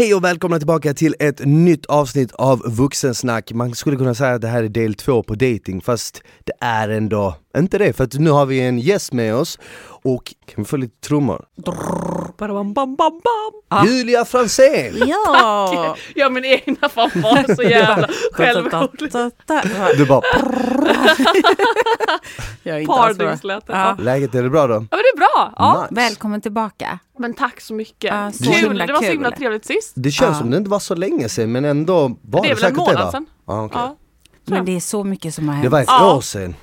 Hej och välkomna tillbaka till ett nytt avsnitt av Vuxensnack. Man skulle kunna säga att det här är del två på dating fast det är ändå inte det för att nu har vi en gäst med oss och kan vi få lite trummor? Bam, bam, bam, bam. Julia Fransén! Ja! Ja min egna fanfar så jävla självrolig. Du bara Jag är inte alls det. Ja. Läget är det bra då? ja men det är bra. Ja. Nice. Välkommen tillbaka. Men tack så mycket. Ja, så kul. Det var så kul. himla trevligt sist. Det känns Ja. som det inte var så länge sedan men ändå var Det det, är väl en säkert det månad sedan. Ja, okej. Ja. Men det är så mycket som har hänt. Det var ett år sedan.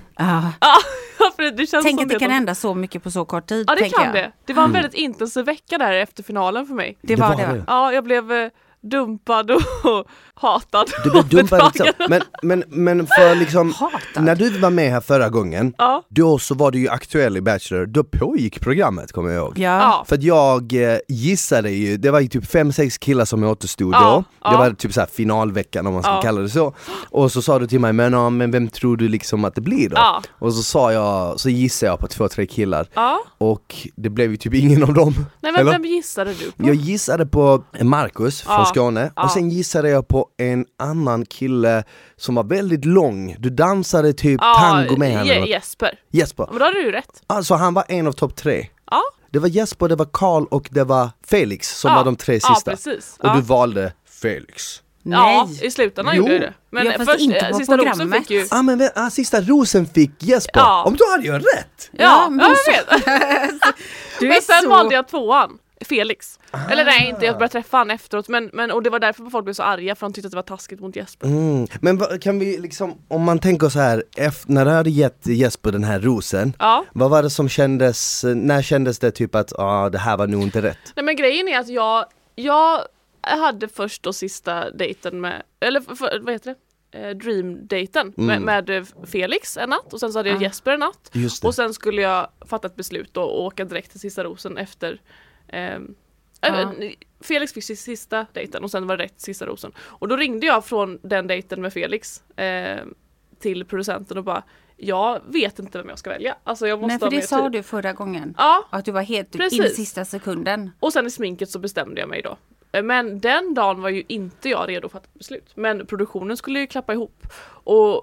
Det, det Tänk som att det kan var- hända så mycket på så kort tid. Ja det kan jag. det. Det var en väldigt intensiv vecka där efter finalen för mig. Det var det. Ja, jag blev eh, dumpad och hatad. Du blev dumpad liksom. Men, men, men för liksom, Hatad. när du var med här förra gången, Ja. då så var du ju aktuell i Bachelor, då pågick programmet kommer jag ihåg. Ja. Ja. För att jag eh, gissade ju, det var ju typ fem sex killar som återstod Ja, då. Det ja. var typ så här finalveckan om man ska Ja. kalla det så. Och så sa du till mig, men, ja, men vem tror du liksom att det blir då? Ja. Och så sa jag, så gissade jag på två, tre killar. Ja. Och det blev ju typ ingen av dem. Nej men Eller? vem gissade du på? Jag gissade på Marcus från. Skåne Ja. och sen gissade jag på en annan kille som var väldigt lång. Du dansade typ tango med henne. Je- eller något. Jesper. Jesper. Men då hade du rätt. Alltså han var en av topp tre. Ja. Det var Jesper, det var Karl och det var Felix som ja. var de tre Ja sista. precis. Och ja. du valde Felix. Ja, Nej. i slutändan Jo. gjorde jag det. Men Ja, fast först, inte eh, på sista rosen fick ju... Ah, men ah, sista rosen fick Jesper. Ja. Om då hade jag rätt! Ja, Ja, men ja så- jag vet. Du men sen så... valde jag tvåan, Felix. Ah. Eller nej, inte, jag började träffa han efteråt. Men, men, och det var därför folk blev så arga, för de tyckte att det var taskigt mot Jesper. Mm. Men vad- kan vi liksom, om man tänker så här, efter, när du hade gett Jesper den här rosen, Ja. vad var det som kändes, när kändes det typ att ah, det här var nog inte rätt? Nej men grejen är att jag, jag hade först och sista dejten med, eller för, vad heter det? Eh, Dream-dejten Mm. med, med eh, Felix en natt och sen så hade jag Ah. Jesper en natt. Och sen skulle jag fatta ett beslut och åka direkt till sista rosen efter ehm, Ja. äh, Felix fick sista dejten och sen var det sista rosen. Och då ringde jag från den dejten med Felix ehm, till producenten och bara Jag vet inte vem jag ska välja. Alltså jag måste Nej, för det sa tid. du förra gången. Ja, Att du var helt typ Precis. in i sista sekunden. och sen i sminket så bestämde jag mig då. Eh, Men den dagen var ju inte jag redo att fatta beslut. Men produktionen skulle ju klappa ihop. Och,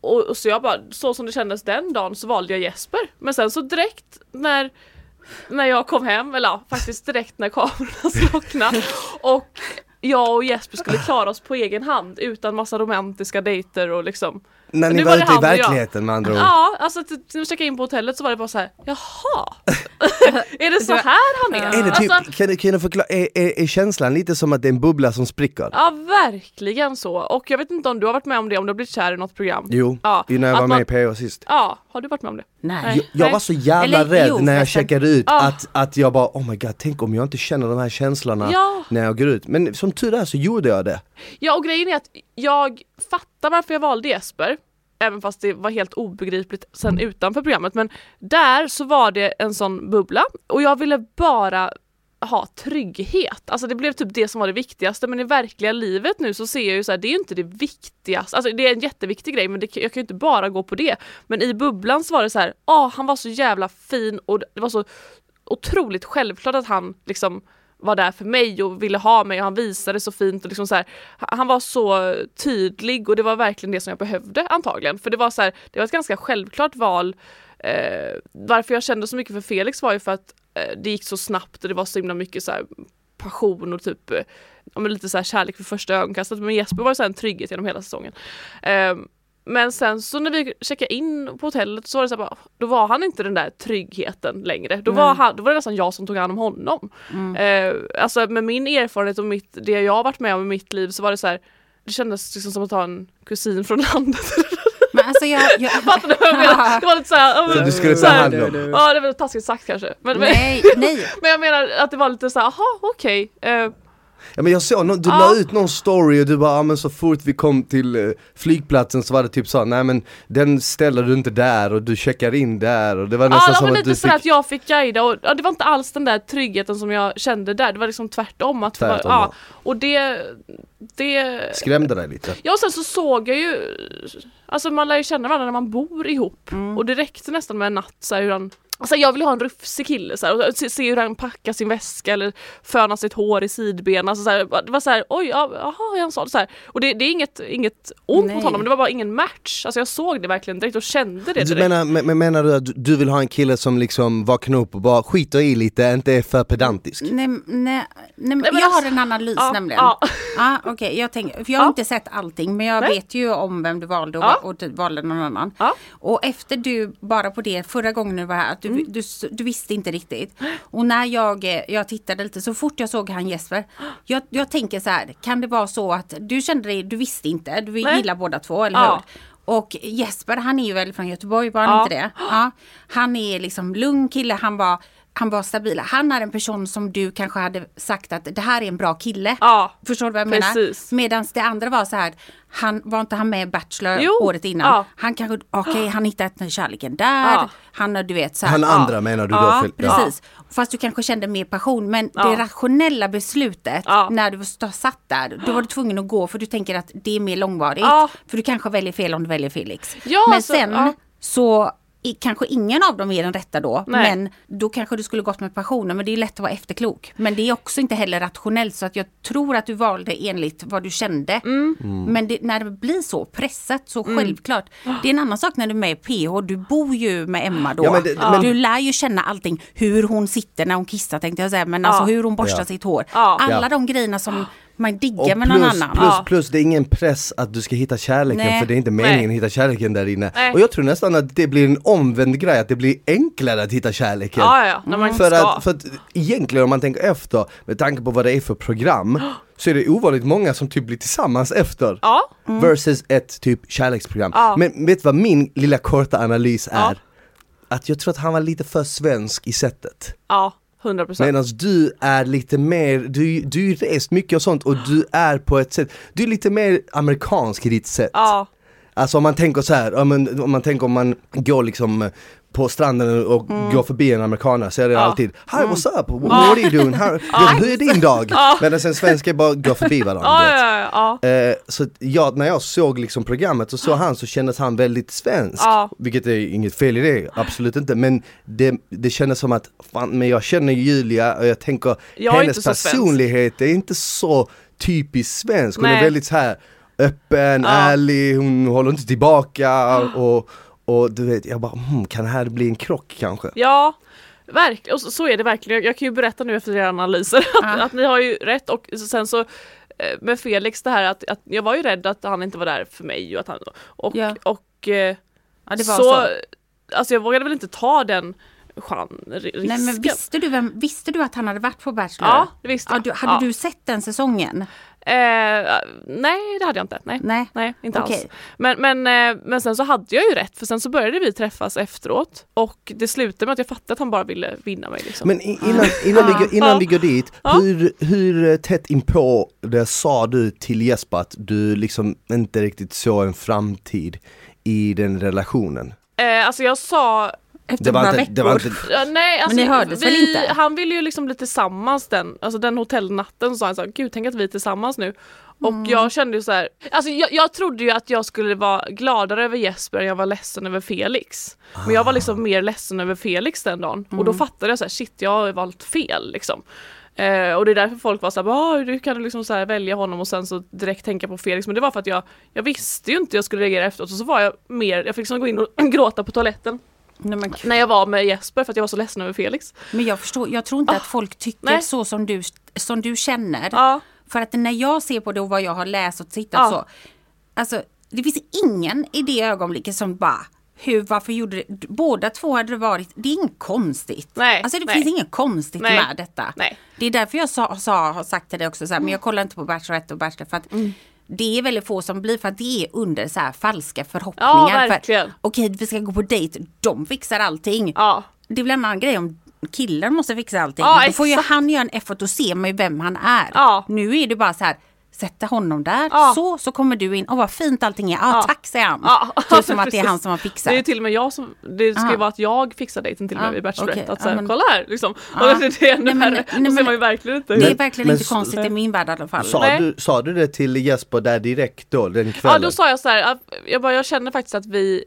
och, och så jag bara, så som det kändes den dagen så valde jag Jesper. Men sen så direkt när, när jag kom hem, eller ja, faktiskt direkt när kamerorna slocknade. Och jag och Jesper skulle klara oss på egen hand utan massa romantiska dejter och liksom när ni Nu var var det ute i verkligheten med andra ord. Ja, alltså när vi checkade in på hotellet så var det bara så här, jaha, är det så här han är? Är det typ, Alltså, kan, du, kan du förklara, är, är, är känslan lite som att det är en bubbla som spricker? Ja verkligen så. Och jag vet inte om du har varit med om det, om du har blivit kär i något program? Jo, Ja, när jag var man- med i PH sist. Ja, har du varit med om det? Nej. Jag, jag var så jävla Eller, rädd jo, när jag checkade ut Ja. att, att jag bara oh my god, tänk om jag inte känner de här känslorna Ja. när jag går ut. Men som tur är så gjorde jag det. Ja och grejen är att jag fattar varför jag valde Jesper. Även fast det var helt obegripligt sen utanför programmet. Men där så var det en sån bubbla. Och jag ville bara ha trygghet. Alltså det blev typ det som var det viktigaste. Men i verkliga livet nu så ser jag ju så här, det är ju inte det viktigaste. Alltså det är en jätteviktig grej men det, jag kan ju inte bara gå på det. Men i bubblan så var det så här, åh han var så jävla fin och det var så otroligt självklart att han liksom var där för mig och ville ha mig och han visade så fint och liksom så här, han var så tydlig och det var verkligen det som jag behövde antagligen. För det var så här, det var ett ganska självklart val. Eh, varför jag kände så mycket för Felix var ju för att eh, det gick så snabbt och det var så himla mycket så här passion och typ eh, ja, lite så här kärlek för första ögonkastet. Men Jesper var så här en trygghet genom hela säsongen. Eh, men sen så när vi checkade in på hotellet så var det så här bara, då var han inte den där tryggheten längre. Då var, Nej. han, då var det nästan jag som tog hand om honom. Mm. Eh, alltså med min erfarenhet och mitt, det jag har varit med om i mitt liv så var det så här det kändes liksom som att ha en kusin från landet. Men alltså jag... jag... Fattar du vad jag menar? Det var lite såhär, Så du skulle ta hand om. Ja det var taskigt sagt kanske. Men, men, Nej, nej. men jag menar att det var lite såhär, jaha okej. Eh, Ja, men jag såg, du Ja. la ut någon story och du bara, ah, men så fort vi kom till eh, flygplatsen så var det typ så, nej men den ställer du inte där och du checkar in där och det var nästan Ja, som men att lite du fick att jag fick guida och ja, det var inte alls den där tryggheten som jag kände där. Det var liksom tvärtom. Att det var, Tvärtom, ja, och det, det skrämde dig lite. Ja och sen så såg jag ju Alltså man lär ju känna varandra när man bor ihop Mm. och det räckte nästan med en natt så här, hur han Alltså jag vill ha en rufsig kille så här, och se, se hur han packar sin väska eller fönar sitt hår i sidbenen. Alltså, så här, det var så här, oj, ja, jaha, är han sån? Så här. Och det, det är inget, inget ont Nej. mot honom, det var bara ingen match. Alltså jag såg det verkligen direkt och kände det Du direkt. menar, men, men menar du att du- du vill ha en kille som liksom vaknar upp och bara skiter i lite, inte är för pedantisk? Nej, nej, nej, men men jag alltså- har en analys Ja, nämligen. ja. Ja, okej, jag tänker, för jag har Ja. inte sett allting men jag Nej. vet ju om vem du valde och, Ja. och du valde någon annan. Ja. Och efter du, bara på det förra gången du var här, att du, Mm. du, du visste inte riktigt. Och när jag, eh, jag tittade lite, så fort jag såg han Jesper, jag, jag tänker så här, kan det vara så att du kände dig, du visste inte, du Nej. gillar båda två, eller Ja. hur? Och Jesper han är ju väl från Göteborg, var han Ja. inte det? Ja. Han är liksom lugn kille, han var, han var stabil. Han är en person som du kanske hade sagt att det här är en bra kille. Ja, Förstår du vad jag precis. menar? Medan det andra var så här, han var inte han med i Bachelor Jo, året innan? ja. Han kanske, okej han hittade kärleken där, Ja. han har du vet så här. Han andra menar du då? Ja? Ja. precis. Fast du kanske kände mer passion. Men Ja. det rationella beslutet Ja. när du satt där, då var du tvungen att gå för du tänker att det är mer långvarigt. Ja. För du kanske väljer fel om du väljer Felix. Ja, men alltså, sen ja. så kanske ingen av dem är den rätta då. Nej. Men då kanske du skulle gått med passionen. Men det är lätt att vara efterklok. Men det är också inte heller rationellt. Så att jag tror att du valde enligt vad du kände. Mm. Men det, när det blir så pressat så självklart. Det är en annan sak när du är med i PH. Du bor ju med Emma då. Ja, men det- men- Du lär ju känna allting. Hur hon sitter när hon kissar tänkte jag säga. Men alltså Ja. hur hon borstar Ja. sitt hår. Ja. Alla Ja. de grejerna som man diggar med någon plus, annan. plus, Ja. plus det är ingen press att du ska hitta kärleken Nej. för det är inte meningen Nej. att hitta kärleken där inne. Nej. Och jag tror nästan att det blir en omvänd grej, att det blir enklare att hitta kärleken. Ja, ja, när man inte För att, för att egentligen om man tänker efter, med tanke på vad det är för program, så är det ovanligt många som typ blir tillsammans efter. Ja, Versus ett typ kärleksprogram. Ja. Men vet du vad min lilla korta analys är? Att jag tror att han var lite för svensk i sättet. ja, 100 procent. Medan du är lite mer, du, du rest mycket och sånt och du är på ett sätt, du är lite mer amerikansk i ditt sätt. Ja, Alltså om man tänker så här, om man, tänker om man går liksom på stranden och går förbi en amerikanare så är det Mm. Ja. alltid Hi what's up? What are you doing? How, hur är din dag? Medan en svensk bara går förbi varandra. ja, ja. Eh, så jag, när jag såg liksom programmet och såg han så kändes han väldigt svensk. Vilket är inget fel i det, absolut inte. Men det, det kändes som att, fan, men jag känner Julia och jag tänker Jag hennes personlighet är inte så typiskt svensk. Hon är väldigt så här öppen, Ja. ärlig, hon håller inte tillbaka och, och du vet, jag bara, hmm, kan det här bli en krock kanske? Ja, verkligen. Och så, så är det verkligen. Jag, kan ju berätta nu efter era analyser att, Ja. att ni har ju rätt och sen så eh, med Felix det här att, att jag var ju rädd att han inte var där för mig och att han och, Ja. och eh, Ja, det var så, så. alltså jag vågade väl inte ta den risken. Nej, men visste, du vem, visste du att han hade varit på Bachelor? Ja, det visste Ja, jag. du, hade Ja. du sett den säsongen? Eh, nej det hade jag inte. Nej. Nej. Nej, inte alls. Okej. Men, men, eh, men sen så hade jag ju rätt för sen så började vi träffas efteråt och det slutade med att jag fattade att han bara ville vinna mig. Liksom. Men innan, innan, vi, går- innan Ja. vi går dit, Ja. hur, hur tätt inpå det sa du till Jesper att du liksom inte riktigt såg en framtid i den relationen? eh, alltså jag sa Efter Det var några inte, veckor? det var inte, Ja, nej, alltså, ni hördes väl inte? Han ville ju liksom bli tillsammans den, alltså den hotellnatten så sa han så här, gud tänk att vi är tillsammans nu. Och Mm. jag kände ju så här, alltså jag, jag trodde ju att jag skulle vara gladare över Jesper än jag var ledsen över Felix. Men jag var liksom mer ledsen över Felix den dagen och Mm. då fattade jag så här, shit jag har valt fel liksom. Eh, och det är därför folk var såhär, hur kan du liksom så här välja honom och sen så direkt tänka på Felix. Men det var för att jag, jag visste ju inte jag skulle reagera efteråt och så var jag mer, jag fick liksom gå in och gråta på toaletten Nej, men, när jag var med Jesper för att jag var så ledsen över Felix. men jag förstår, jag tror inte att folk tycker Ah. nej. så som du, som du känner. Ja, För att när jag ser på det och vad jag har läst och tittat Ja. så. Alltså det finns ingen i det ögonblicket som bara hur, varför gjorde det? Båda två hade det varit, det är inget konstigt. Nej, alltså det nej. finns inget konstigt Nej, med detta. nej. Det är därför jag sa, sa, har sagt till dig också så här, men jag kollar inte på Bachelorette och Bachelor för att Mm. Det är väldigt få som blir för att det är under så här falska förhoppningar. Ja, verkligen. För, Okej, vi ska gå på dejt, de fixar allting. ja, Det väl en annan grej om killen måste fixa allting. Ja, Då får ju han göra en effort och se med vem han är. Ja. Nu är det bara så här, sätta honom där, Ja. så, så kommer du in. Åh vad fint allting är. Ja, Ja. tack säger han. Ja, Typ som att det är han som har det fixat. är ju till och med jag som, det ska ju Aha. vara att jag fixar dejten till och med Ja, i Bachelorette. okej. att såhär, Ja, men- kolla här liksom. Ja. Och det, det är ännu Nej, värre. nej, Då ser man ju verkligen inte det är verkligen Men inte s- konstigt i min värld i alla fall. sa, Nej. du, sa du det till Jesper där direkt då, den Ja kvällen? då sa jag så här, jag, bara, jag känner faktiskt att vi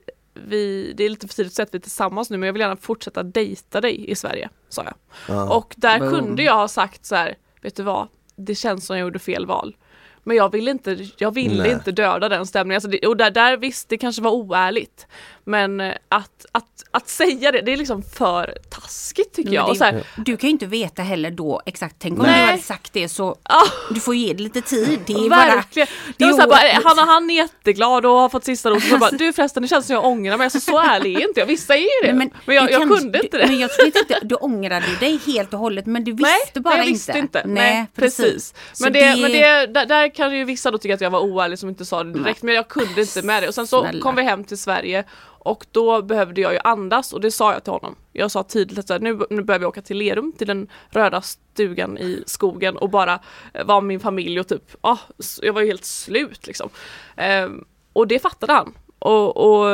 vi, det är lite för tidigt att säga att vi är tillsammans nu men jag vill gärna fortsätta dejta dig i Sverige, sa jag. Ja. Och där Boom. kunde jag ha sagt så här, vet du vad, det känns som jag gjorde fel val. Men jag ville inte, jag ville Nej. inte döda den stämningen. Alltså det, och där, där visst, det kanske var oärligt. Men eh, att, att, att säga det, det är liksom för taskigt tycker Men jag. det- Du kan ju inte veta heller då exakt. Tänk om Nej. du hade sagt det så ah, du får ge det lite tid. Det är bara, verkligen. det Det är så bara, han, han är jätteglad och har fått sista ordet. Så bara, du förresten det känns som jag ångrar mig. Alltså, så ärlig är inte jag. Vissa är det. Nej, Men, jag, det jag kan- kunde inte det. Men jag tror inte du ångrade dig helt och hållet men du visste Nej, bara jag visste inte. Nej, precis. Så Men, det, men det, där, där kan ju vissa då tycka att jag var oärlig som inte sa det direkt men jag kunde inte med det. Och sen så Snälla. kom vi hem till Sverige och då behövde jag ju andas och det sa jag till honom. Jag sa tydligt att så här, nu, nu behöver jag åka till Lerum, till den röda stugan i skogen och bara eh, vara med min familj och typ, ah, jag var ju helt slut liksom. Ehm, och det fattade han. Och, och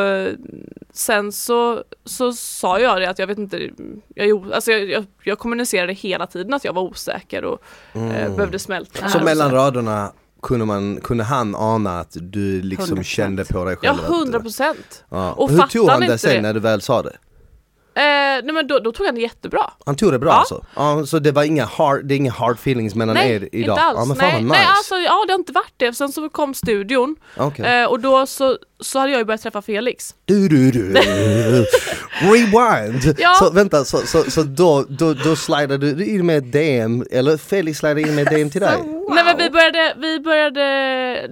sen så, så sa jag det att jag vet inte, jag, alltså jag, jag, jag kommunicerade hela tiden att jag var osäker och eh, behövde smälta. det Mm. Så här. mellan raderna kunde, man, kunde han ana att du liksom 100%. kände på dig Ja, själv? att- hundra procent. Ja. Och Hur tog han det sen det? när du väl sa det? Eh, nej men då, då tog han det jättebra. Han tog det bra Ja. alltså? Ja, så det var inga hard, det är inga hard feelings mellan nej, er idag? inte alls. Ja men fan nej, nice. nej, alltså ja det har inte varit det. Sen så kom studion Okej. eh, och då så, så hade jag ju börjat träffa Felix. Du, du, du. Rewind! Ja. Så vänta, så, så, så då, då, då slidade du in med ett DM, eller Felix slidade in med ett DM till dig? Nej men vi började, vi började,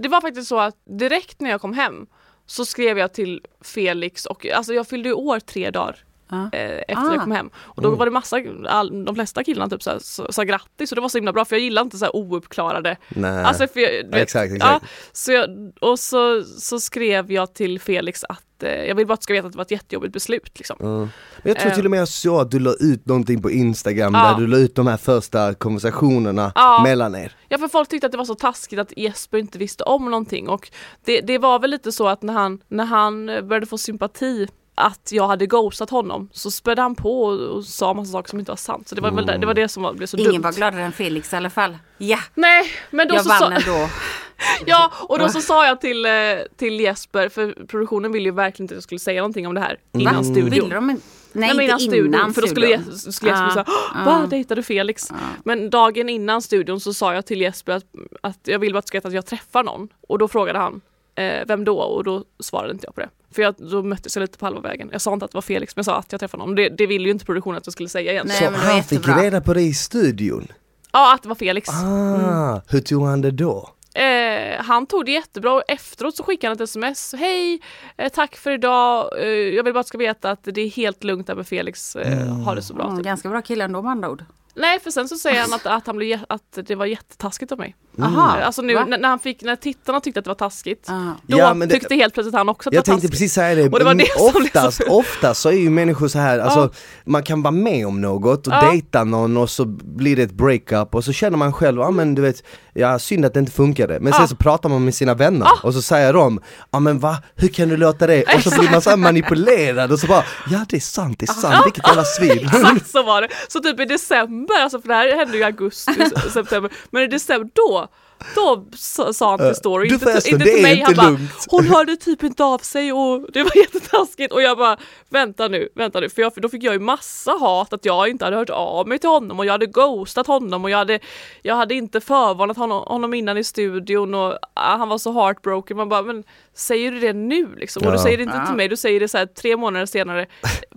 det var faktiskt så att direkt när jag kom hem så skrev jag till Felix och alltså jag fyllde ju år tre dagar Eh, efter Ah. jag kom hem. Och då var det massa, all, de flesta killarna typ så här, sa, grattis och det var så himla bra för jag gillar inte så här ouppklarade Nej. Alltså för jag, du vet, exakt, exakt. Ja, så jag, och så, så skrev jag till Felix att eh, jag vill bara att du ska veta att det var ett jättejobbigt beslut liksom. Ja. Men jag tror till och med jag såg att du la ut någonting på Instagram Ja. där du la ut de här första konversationerna Ja. mellan er. Ja för folk tyckte att det var så taskigt att Jesper inte visste om någonting och det, det var väl lite så att när han, när han började få sympati att jag hade ghostat honom så spädde han på och, och sa massa saker som inte var sant. Så det var väl det, det, var det som var, blev så Ingen dumt. var gladare än Felix i alla fall. Ja, Nej, men då jag så, vann sa, ändå. ja, och då så sa jag till, eh, till Jesper, för produktionen ville ju verkligen inte att jag skulle säga någonting om det här innan Va? studion. Ville de. Nej, Nej, inte studion, innan för då skulle, studion. Jes- skulle Jesper Ah, säga ah. Va, dejtade Felix? Ja. Men dagen innan studion så sa jag till Jesper att, att jag vill bara att du ska veta att jag träffar någon. Och då frågade han eh, vem då? Och då svarade inte jag på det. För jag, då möttes jag lite på halva vägen. Jag sa inte att det var Felix men jag sa att jag träffade någon. Det, det ville ju inte produktionen att jag skulle säga igen. Nej, så han fick reda på det i studion? Ja, att det var Felix. Ah, hur tog han det då? Eh, han tog det jättebra och efteråt så skickade han ett sms. Hej, eh, tack för idag. Eh, jag vill bara att du ska veta att det är helt lugnt där med Felix. Eh, Ha det så bra. Mm, typ. ganska bra kille ändå med andra ord. Nej, för sen så säger han att, att, han blev, att det var jättetaskigt av mig. Aha, Eh, Alltså nu när, när, han fick, när tittarna tyckte att det var taskigt, Ah. då Ja, men det- tyckte helt plötsligt han också att Jag det var tänkte taskigt. precis säga det, Och det var det som blev så oftast, fult. oftast så är ju människor så här, alltså man kan vara med om något och dejta någon och så blir det ett breakup och så känner man själv, ja men du vet, ja synd att det inte funkade. Men sen så pratar man med sina vänner Ja. och så säger de, ja men va, hur kan du låta det? Och så blir man så här manipulerad och så bara, ja det är sant, det är sant, vilket jävla svin. Exakt så var det. Så typ i december, alltså för det här hände ju i augusti, september, men i december då då sa han till story, du inte, till- förresten, inte till mig, han inte bara lugnt. Hon hörde typ inte av sig och det var jättetaskigt och jag bara Vänta nu, vänta nu, för, jag, för då fick jag ju massa hat att jag inte hade hört av mig till honom och jag hade ghostat honom och jag hade Jag hade inte förvarnat honom, honom innan i studion och ah, han var så heartbroken, man bara men Säger du det nu liksom? Och du Ja. säger det inte Ja. till mig, du säger det så här tre månader senare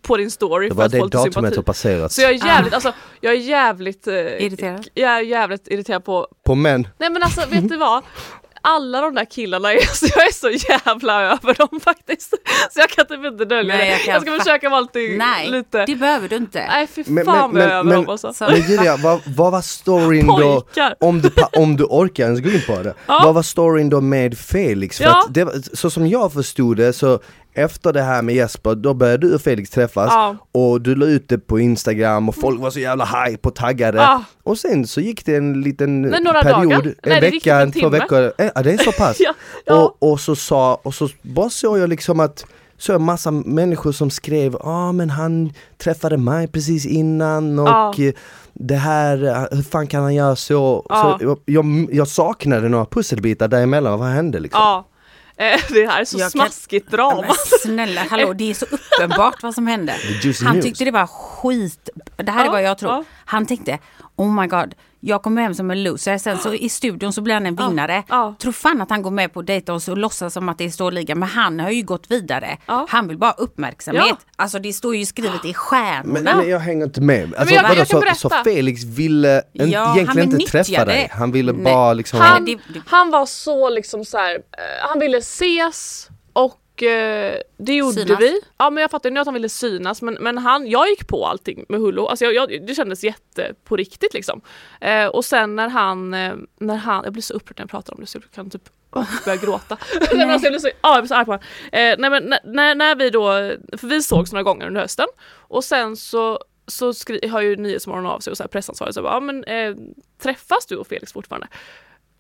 på din story Det för var att det få lite datumet sympati. har passerat. Så jag är jävligt, alltså jag är jävligt eh, Irriterad? Jag är jävligt irriterad på På män, Nej men alltså vet du vad? Alla de där killarna, är, så jag är så jävla över dem faktiskt. Så jag kan typ inte dölja Nej, det. jag Jag, ska försöka vara lite... Nej, lite. det behöver du inte. Nej fy fan Men- vad men- jag är över men- dem alltså. Så- men Julia, vad, vad var storyn då? Om du, om du orkar ens gå in på det. Ja. Vad var storyn då med Felix? För Ja. att det, så som jag förstod det så efter det här med Jesper, då började du och Felix träffas Ja. och du la ut det på Instagram och folk var så jävla hype och taggade. Ja. Och sen så gick det en liten Nej, period, dagar. en Nej, vecka, en två veckor. Eh, Ja det är så pass. Ja. Och, och så sa, och så bara såg jag liksom att så jag massa människor som skrev, ja ah, men han träffade mig precis innan och eh, det här, hur fan kan han göra så? Så jag, jag, jag saknade några pusselbitar däremellan, vad hände liksom? Eh, det här är så Jag kan- smaskigt Ja, drama. men snälla, hallå, det är så uppenbart vad som hände. Han news. tyckte det var skit. Det här är Ja, vad jag tror. ja. Han tänkte, oh my god, jag kommer hem som en loser. Sen så i studion så blir han en vinnare. ja. Tror fan att han går med på dejta oss och låtsas som att det står liga. Men han har ju gått vidare. Ja. Han vill bara ha uppmärksamhet. Ja. Alltså det står ju skrivet i Men, stjärnorna. men jag hänger inte med. Alltså, jag- vadå, jag kan så, så. Felix ville en, Ja, han egentligen inte träffa dig, det. han ville Nej. bara liksom... Han, det- han var så liksom så här, eh, han ville ses och eh, det gjorde Synas. vi. Ja men jag fattar nu att han ville synas men, men han, jag gick på allting med Hullo. Alltså jag, jag, det kändes jätte på riktigt liksom. Eh, och sen när han, eh, när han, jag blir så upprörd när jag pratar om det så jag kan typ börja gråta. nej. men alltså, jag blir så, ja, jag blir så arg på honom. Eh, nej men när, när vi då, för vi sågs några gånger under hösten och sen så så skri- har ju Nyhetsmorgon av sig och så här pressansvarig så bara, ja men eh, träffas du och Felix fortfarande?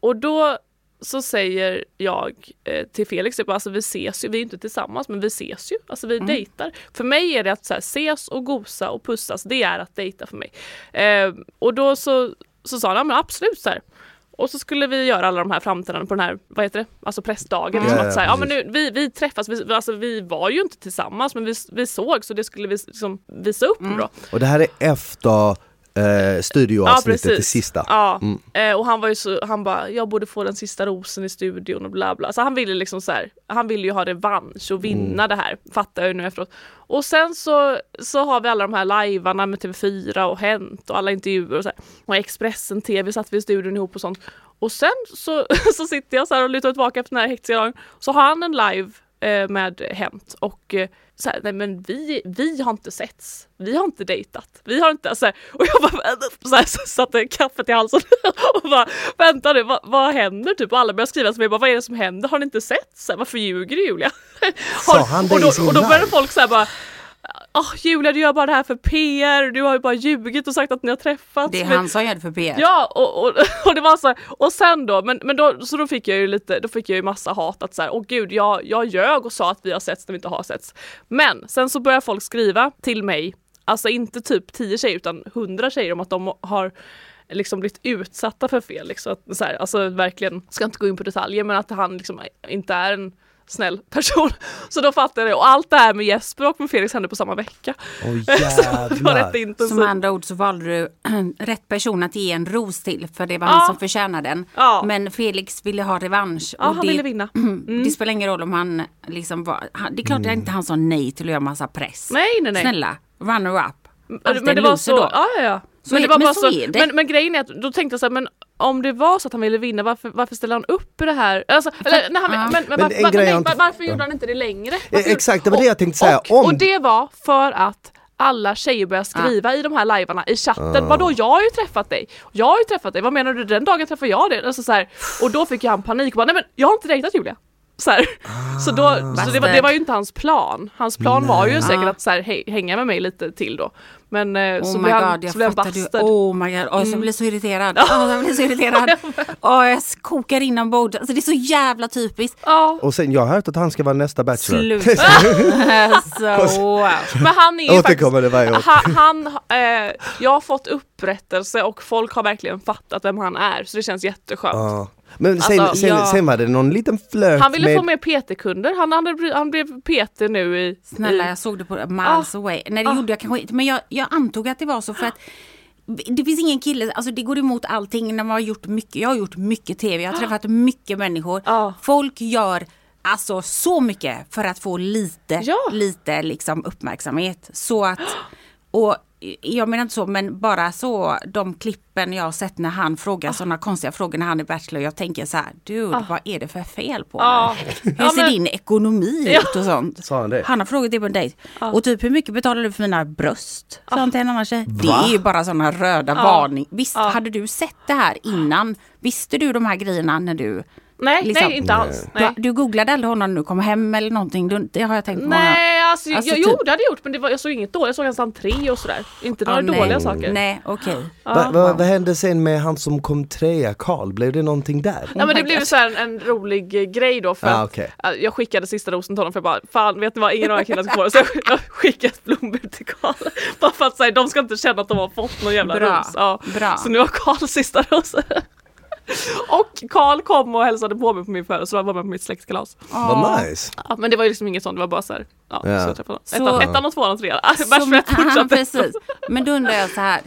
Och då så säger jag eh, till Felix, bara, alltså vi ses ju, vi är inte tillsammans men vi ses ju, alltså vi dejtar. För mig är det att så här, ses och gosa och pussas, det är att dejta för mig. Eh, och då så, så sa han, ja men absolut så här. Och så skulle vi göra alla de här framträdandena på den här, vad heter det, alltså pressdagen. Liksom Ja, att, så här, ja, men nu, vi, vi träffas, vi, alltså, vi var ju inte tillsammans men vi, vi såg så det skulle vi liksom visa upp då. Och det här är efter eh, studioavsnittet, det sista. Ja, Mm. eh, och han var ju så, han bara, jag borde få den sista rosen i studion och bla bla. Så han ville liksom så här, han ville ju ha revansch och vinna det här, fattar jag ju nu efteråt. Och sen så, så har vi alla de här lajvarna med TV4 och Hänt och alla intervjuer och så här. Och Expressen TV satt vi i studion ihop och sånt. Och sen så, så sitter jag så här och lutar tillbaka efter den här hektiska dagen, så har han en live eh, med Hänt och eh, så här, nej men vi, vi har inte setts, vi har inte dejtat, vi har inte, alltså, och jag bara så här, så satte kaffet i halsen och bara vänta nu, vad, vad händer typ? Och alla började skriva till mig, bara, vad är det som händer? Har ni inte sett? Så här, Varför ljuger du Julia? Det och, då, och då började folk så här bara Åh Julia du gör bara det här för PR, du har ju bara ljugit och sagt att ni har träffats. Det är Men- han som gör det för PR. Ja och, och, och det var så här, och sen då, men, men då, så då fick jag ju lite, då fick jag ju massa hat att så här, åh gud jag, jag ljög och sa att vi har setts när vi inte har setts. Men sen så börjar folk skriva till mig, alltså inte typ 10 tjejer utan 100 tjejer om att de har liksom blivit utsatta för fel. Liksom. Så här, alltså verkligen, ska inte gå in på detaljer men att han liksom inte är en snäll person. Så då fattade jag det. Och allt det här med Jesper och med Felix hände på samma vecka. Åh Så det var jävlar. rätt intensivt. Som andra ord så valde du rätt person att ge en ros till för det var Ja. han som förtjänade den. Ja. Men Felix ville ha revansch. Ja, och han det, ville vinna. Mm. Det spelar ingen roll om han liksom var... Han, det är klart att inte han sa nej till att göra massa press. Nej, nej, nej. Snälla, runner-up. Alltid men det var så, då. ja, ja, ja. Så men, det var men bara så så, men, men grejen är att då tänkte jag så här, men om det var så att han ville vinna, varför, varför ställer han upp i det här? Alltså, eller, han, men, men, varför, nej, inte- gjorde han inte det längre? Varför- exakt, det var det jag tänkte säga. Och, Om- och det var för att alla tjejer började skriva i de här lajvarna i chatten, vadå jag har ju träffat dig, jag har ju träffat dig, vad menar du den dagen träffade jag dig? Alltså, så här, och då fick jag en panik och bara, nej men jag har inte dejtat Julia. Så, här. så, då, så det, var, det var ju inte hans plan. Hans plan var ju säkert att så här, hej, hänga med mig lite till då. Men eh, så Oh my blev han, god, jag så blev han bastad. Mm. Oh my god, oh, jag blir så irriterad. Oh, jag blir så irriterad. Oh, jag kokar inombords. Alltså, det är så jävla typispiskt. Ja, Och sen, jag har hört att han ska vara nästa Bachelor. Sluta. så wow. men han är ju faktiskt... Återkommer det varje år. Han, han, eh, jag har fått upprättelse och folk har verkligen fattat vem han är så det känns jätteskönt. Men sen, Alltså, sen, ja. sen var det någon liten flört Han ville med... få mer PT-kunder, han, hade, han blev PT nu i... Snälla, jag såg det på Miles Away. Nej, det Ah. gjorde jag kanske inte. Men jag, jag antog att det var så för att det finns ingen kille, alltså det går emot allting när man har gjort mycket. Jag har gjort mycket TV, jag har träffat mycket människor. Ja. Folk gör alltså så mycket för att få lite, Ja. lite liksom uppmärksamhet. Så att, och jag menar inte så, men bara så de klippen jag har sett när han frågar sådana konstiga frågor när han är bachelor. Jag tänker så här, dude, vad är det för fel på dig? Hur Ja, ser men- din ekonomi Ja. ut och sånt? Sa han det? Han har frågat det på en dejt. Och typ hur mycket betalar du för mina bröst? Sa han till en annan tjej. Det är ju bara sådana röda varning. Visst, hade du sett det här innan? Visste du de här grejerna när du... Nej, liksom- nej inte alls. Nej. Du, du googlade aldrig honom när du kom hem eller någonting? Du, det har jag tänkt på. Nej, alltså, Alltså, jag, typ- jo det hade jag gjort men det var, jag såg inget dåligt, jag såg hans entré och sådär. Inte några nej. dåliga saker. Nej, okej. Va, va, vad hände sen med han som kom trea, Karl? Blev det någonting där? Ja men det blev så här en, en rolig eh, grej då för Ah, att okej. eh, jag skickade sista rosen till honom för jag bara fan vet ni vad ingen av er killar ska få det så jag, jag skickade ett blombud till Karl. Bara för att säga de ska inte känna att de har fått någon jävla Bra, ros. Ja. bra. Så nu har Karl sista rosen. Och Karl kom och hälsade på mig på min födelsedag, var med på mitt släktkalas. Vad nice. Ja, men det var ju liksom inget sånt, det var bara så här, ja, Ja. så jag träffade Så-. Ettan, ettan och tvåan och trean. Bachelorette ja, precis. Men då undrar jag så här.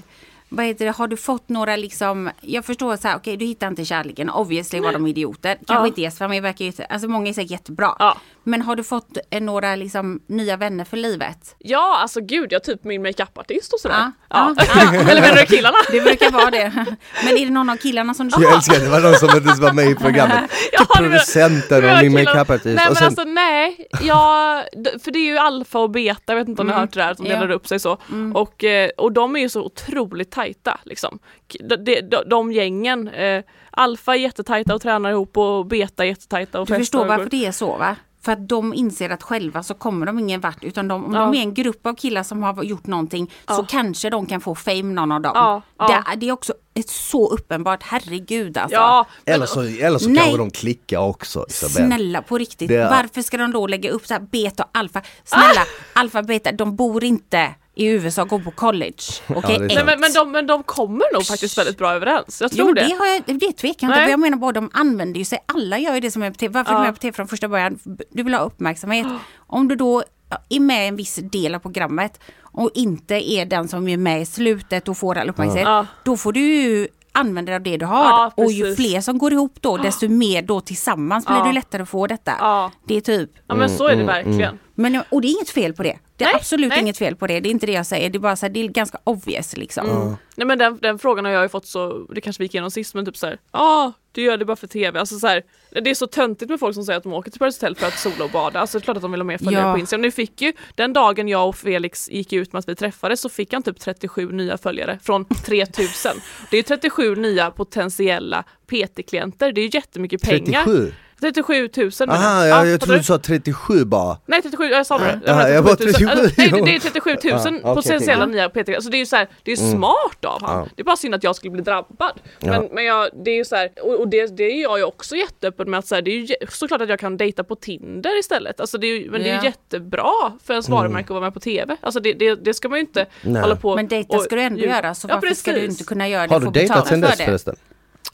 Vad heter det, har du fått några liksom, jag förstår så här, okej du hittar inte kärleken, obviously var de idioter. Kanske Ja. inte Jesper, men verkar ju, alltså många är säkert jättebra. Ja. Men har du fått eh, några liksom nya vänner för livet? Ja, alltså gud, jag typ min makeupartist och sådär. Ja, Ja. ja, Eller menar du killarna? Det brukar vara det. Men är det någon av killarna som du Jag älskar det var någon som inte var med i programmet. Ja, Typ producenten och min makeupartist. Nej men sen, alltså nej, jag, för det är ju alfa och beta, jag vet inte om ni har hört det där som Ja. delar upp sig så. Och, eh, och de är ju så otroligt tajta liksom. K- De, de, de gängen, eh, alfa är jättetajta och tränar ihop och beta är jättetajta och Du förstår varför det är så va? För att de inser att själva så kommer de ingen vart utan de, om Ja. de är en grupp av killar som har gjort någonting så Ja. kanske de kan få fame någon av dem. Ja, ja. Det, det är också ett så uppenbart, herregud alltså. Ja, men- eller så, eller så kanske de klickar också Isabel. Snälla på riktigt, Det är- varför ska de då lägga upp så här beta och alfa? Snälla, Ah! alfa beta, de bor inte i USA och går på college. Det är Nej, men, men, de, men de kommer nog faktiskt väldigt bra överens. Jag Jo, tror men det. det, har jag, det tvekar jag inte. Jag menar bara de använder ju sig, alla gör ju det som är på tv. Varför är du Ja. med på tv från första början? Du vill ha uppmärksamhet. Om du då är med i en viss del av programmet och inte är den som är med i slutet och får all uppmärksamhet. Ja. Då får du ju använda dig av det du har. Ja, och ju fler som går ihop då, desto mer då tillsammans blir Ja. det lättare att få detta. Ja. Det är typ Ja men så är det verkligen. men, och det är inget fel på det. Det är Nej, absolut nej. inget fel på det. Det är inte det jag säger. Det är bara så här, det är ganska obvious liksom. Nej men den, den frågan har jag ju fått så, det kanske vi gick igenom sist men typ såhär, ja ah, du gör det bara för tv. Alltså så här, det är så töntigt med folk som säger att de åker till Paradise Hotel för att sola och bada. Alltså det är klart att de vill ha mer följare Ja. på Instagram. Nu fick ju, den dagen jag och Felix gick ut med att vi träffades så fick han typ 37 nya följare från 3000. Det är ju 37 nya potentiella PT-klienter, det är ju jättemycket pengar. 37? 37 000 menar Aha, Ja, jag, jag trodde du? sa 37 bara. Nej 37, jag sa det. Ja, menar jag bara 37 000. 37, Alltså, nej, det, är 37 000 Ja, okej, potentiella okej. nya PT. Alltså det är ju så här, det är smart av han. Det är bara synd att jag skulle bli drabbad. Men, Ja. men jag, det är ju så här, och, och det, det är jag ju också jätteöppen med att så här, det är ju såklart att jag kan dejta på Tinder istället. Alltså det är ju, men det är ju jättebra för ens varumärke att vara med på TV. Alltså det, det, det ska man ju inte Nej. hålla på Men dejta och- ska du ändå göra så Ja, varför ska du inte kunna göra det Har du dejtat sen för dess det? förresten?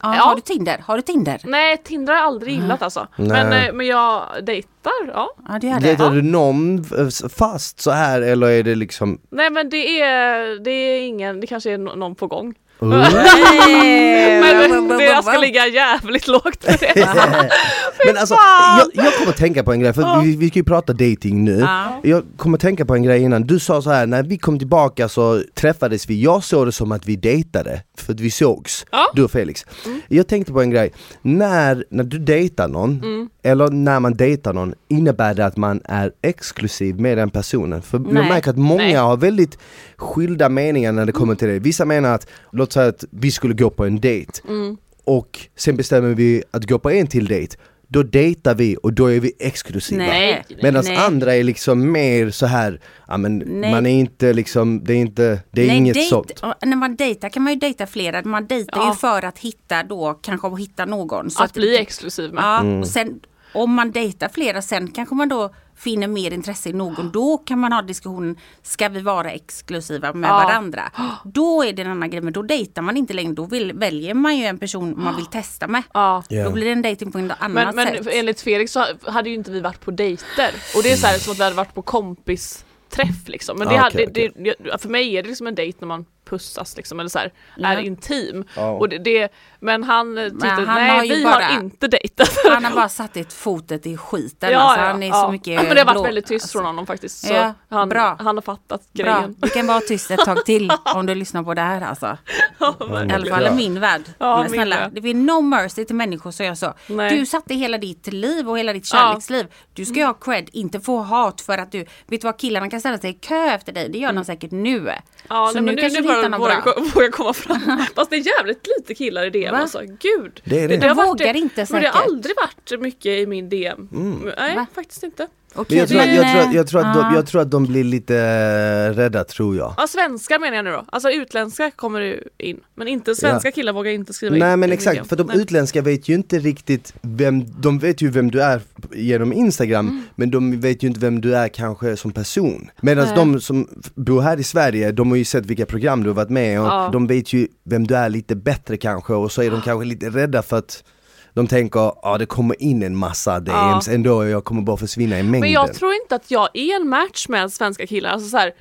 Ja, Ja. Har du Tinder? Har du Tinder? Nej, Tinder har jag aldrig gillat alltså. Nej. Men, eh, men jag dejtar, ja. Ja, det är det. Dejtar du någon fast så här eller är det liksom... Nej men det är, det är ingen, det kanske är nå- någon på gång. Men jag ska ligga jävligt lågt för det. Men alltså, jag, jag kommer att tänka på en grej, för vi, vi ska ju prata dating nu. Ja. Jag kommer att tänka på en grej innan, du sa så här när vi kom tillbaka så träffades vi, jag såg det som att vi dejtade, för att vi sågs, du och Felix. Jag tänkte på en grej, när, när du dejtar någon, Mm. eller när man dejtar någon, innebär det att man är exklusiv med den personen? För jag Nej. märker att många har väldigt skilda meningar när det kommer till det. Vissa menar att, låt säga att vi skulle gå på en dejt, Mm. och sen bestämmer vi att gå på en till dejt, då dejtar vi och då är vi exklusiva. Nej. Medan Nej. andra är liksom mer så här, ja men Nej. man är inte liksom, det är inte, det är Nej, inget dejt, sånt. När man dejtar kan man ju dejta flera. Man dejtar Ja. ju för att hitta då, kanske att hitta någon. Så Att bli exklusiv med. Ja, Mm. och sen om man dejtar flera sen kanske man då finner mer intresse i någon. Då kan man ha diskussionen, ska vi vara exklusiva med Ja. varandra? Då är det en annan grej, men då dejtar man inte längre. Då vill, väljer man ju en person man vill testa med. Ja. Då blir det en dejting på ett annat Men, men sätt. enligt Felix så hade ju inte vi varit på dejter. Och det är så här som att vi hade varit på kompisträff liksom. Men det Ah, hade, okej, det, det, för mig är det liksom en dejt när man pussas liksom, eller så här, är Ja. intim. Ja. Och det, det, men han tyckte, han har nej ju vi bara- har inte dejtat. Han har bara satt ett fotet i skiten. Ja, alltså, ja, han är ja. så mycket Men det har varit blå- väldigt tyst alltså. från honom faktiskt. Så Ja, han, bra. han har fattat Bra, grejen. du kan vara tyst ett tag till om du lyssnar på det här alltså. I alla fall i min värld. Ja, Men snälla, det finns no mercy till människor så jag sa. Nej. Du satte hela ditt liv och hela ditt kärleksliv. Du ska ha cred, inte få hat för att du, vet du vad killarna kan ställa sig i kö efter dig, det gör de säkert nu. Ja, så nej, men nu, kanske nu våga, våga komma fram. Fast det är jävligt lite killar i DM Va? alltså. Gud. Det är det. har De varit vågar inte Men det har säkert. aldrig varit mycket i min DM. Nej, Va? faktiskt inte. Okej, Men jag tror, att, jag, tror, att- jag, tror att de, ja. jag tror att de blir lite eh, rädda tror jag. Ja svenska menar jag nu då, alltså utländska kommer ju in. Men inte svenska killar vågar inte skriva in. Nej men i exakt, mycket. för de Nej. utländska vet ju inte riktigt vem, de vet ju vem du är genom Instagram, Mm. men de vet ju inte vem du är kanske som person. Medan Nej. de som bor här i Sverige, de har ju sett vilka program du har varit med och Ja. de vet ju vem du är lite bättre kanske och så är de kanske lite rädda för att de tänker, ja det kommer in en massa DMs ändå och jag kommer bara försvinna i mängden. Men jag tror inte att jag är en match med svenska killar. Alltså så här,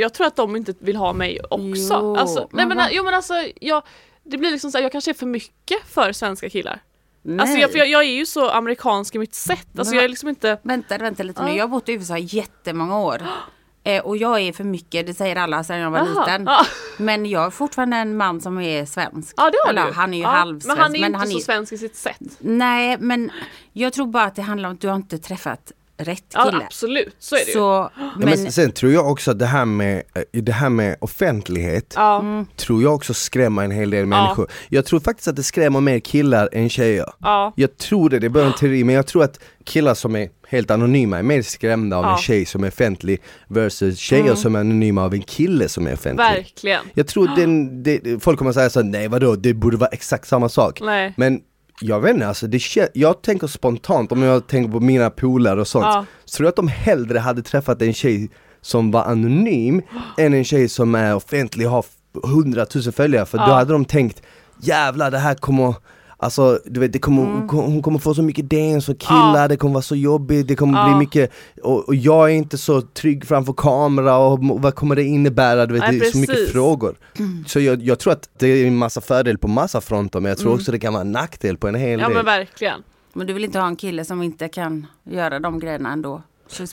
jag, tror att de inte vill ha mig också. Jo, alltså, nej, men jo men alltså, jag, det blir liksom så här, jag kanske är för mycket för svenska killar. Nej. Alltså jag, för jag, jag är ju så amerikansk i mitt sätt. Alltså Men- jag är liksom inte... Vänta, vänta lite nu. Ja. Jag har bott i USA jättemånga år. Eh, och jag är för mycket, det säger alla sedan jag var Jaha, liten. ja. Men jag är fortfarande en man som är svensk. Ja det har Eller, du. han är ju ja, halvsvensk. Men han är men inte han så är, svensk i sitt sätt. Nej, men jag tror bara att det handlar om att du har inte träffat rätt Ja kille. absolut, så är det ju. Så, Ja, men, men sen tror jag också att det här med, eh, det här med offentlighet Ja, Mm. tror jag också skrämmer en hel del människor. Jag tror faktiskt att det skrämmer mer killar än tjejer. ja, Jag tror det, det är bara en teori, men jag tror att killar som är helt anonyma är mer skrämda av Ja. en tjej som är offentlig versus tjejer som är anonyma av en kille som är offentlig. verkligen. Jag tror den, det, folk kommer säga så nej vadå, det borde vara exakt samma sak. Nej. Men jag vet inte, alltså det, jag tänker spontant, om jag tänker på mina polare och sånt, Ja. så tror jag att de hellre hade träffat en tjej som var anonym än en tjej som är offentlig och har hundratusen följare, för då Ja. hade de tänkt jävlar det här kommer Alltså du vet, det kommer, hon kommer- hon kommer få så mycket DMs och killar, Ja. det kommer vara så jobbigt, det kommer Ja. bli mycket och, och jag är inte så trygg framför kamera och vad kommer det innebära? Du vet, Nej, det är så mycket precis. frågor. Så jag, jag tror att det är en massa fördel på massa fronter men jag tror Mm. också det kan vara en nackdel på en hel Ja del. men verkligen. men du vill inte ha en kille som inte kan göra de grejerna ändå.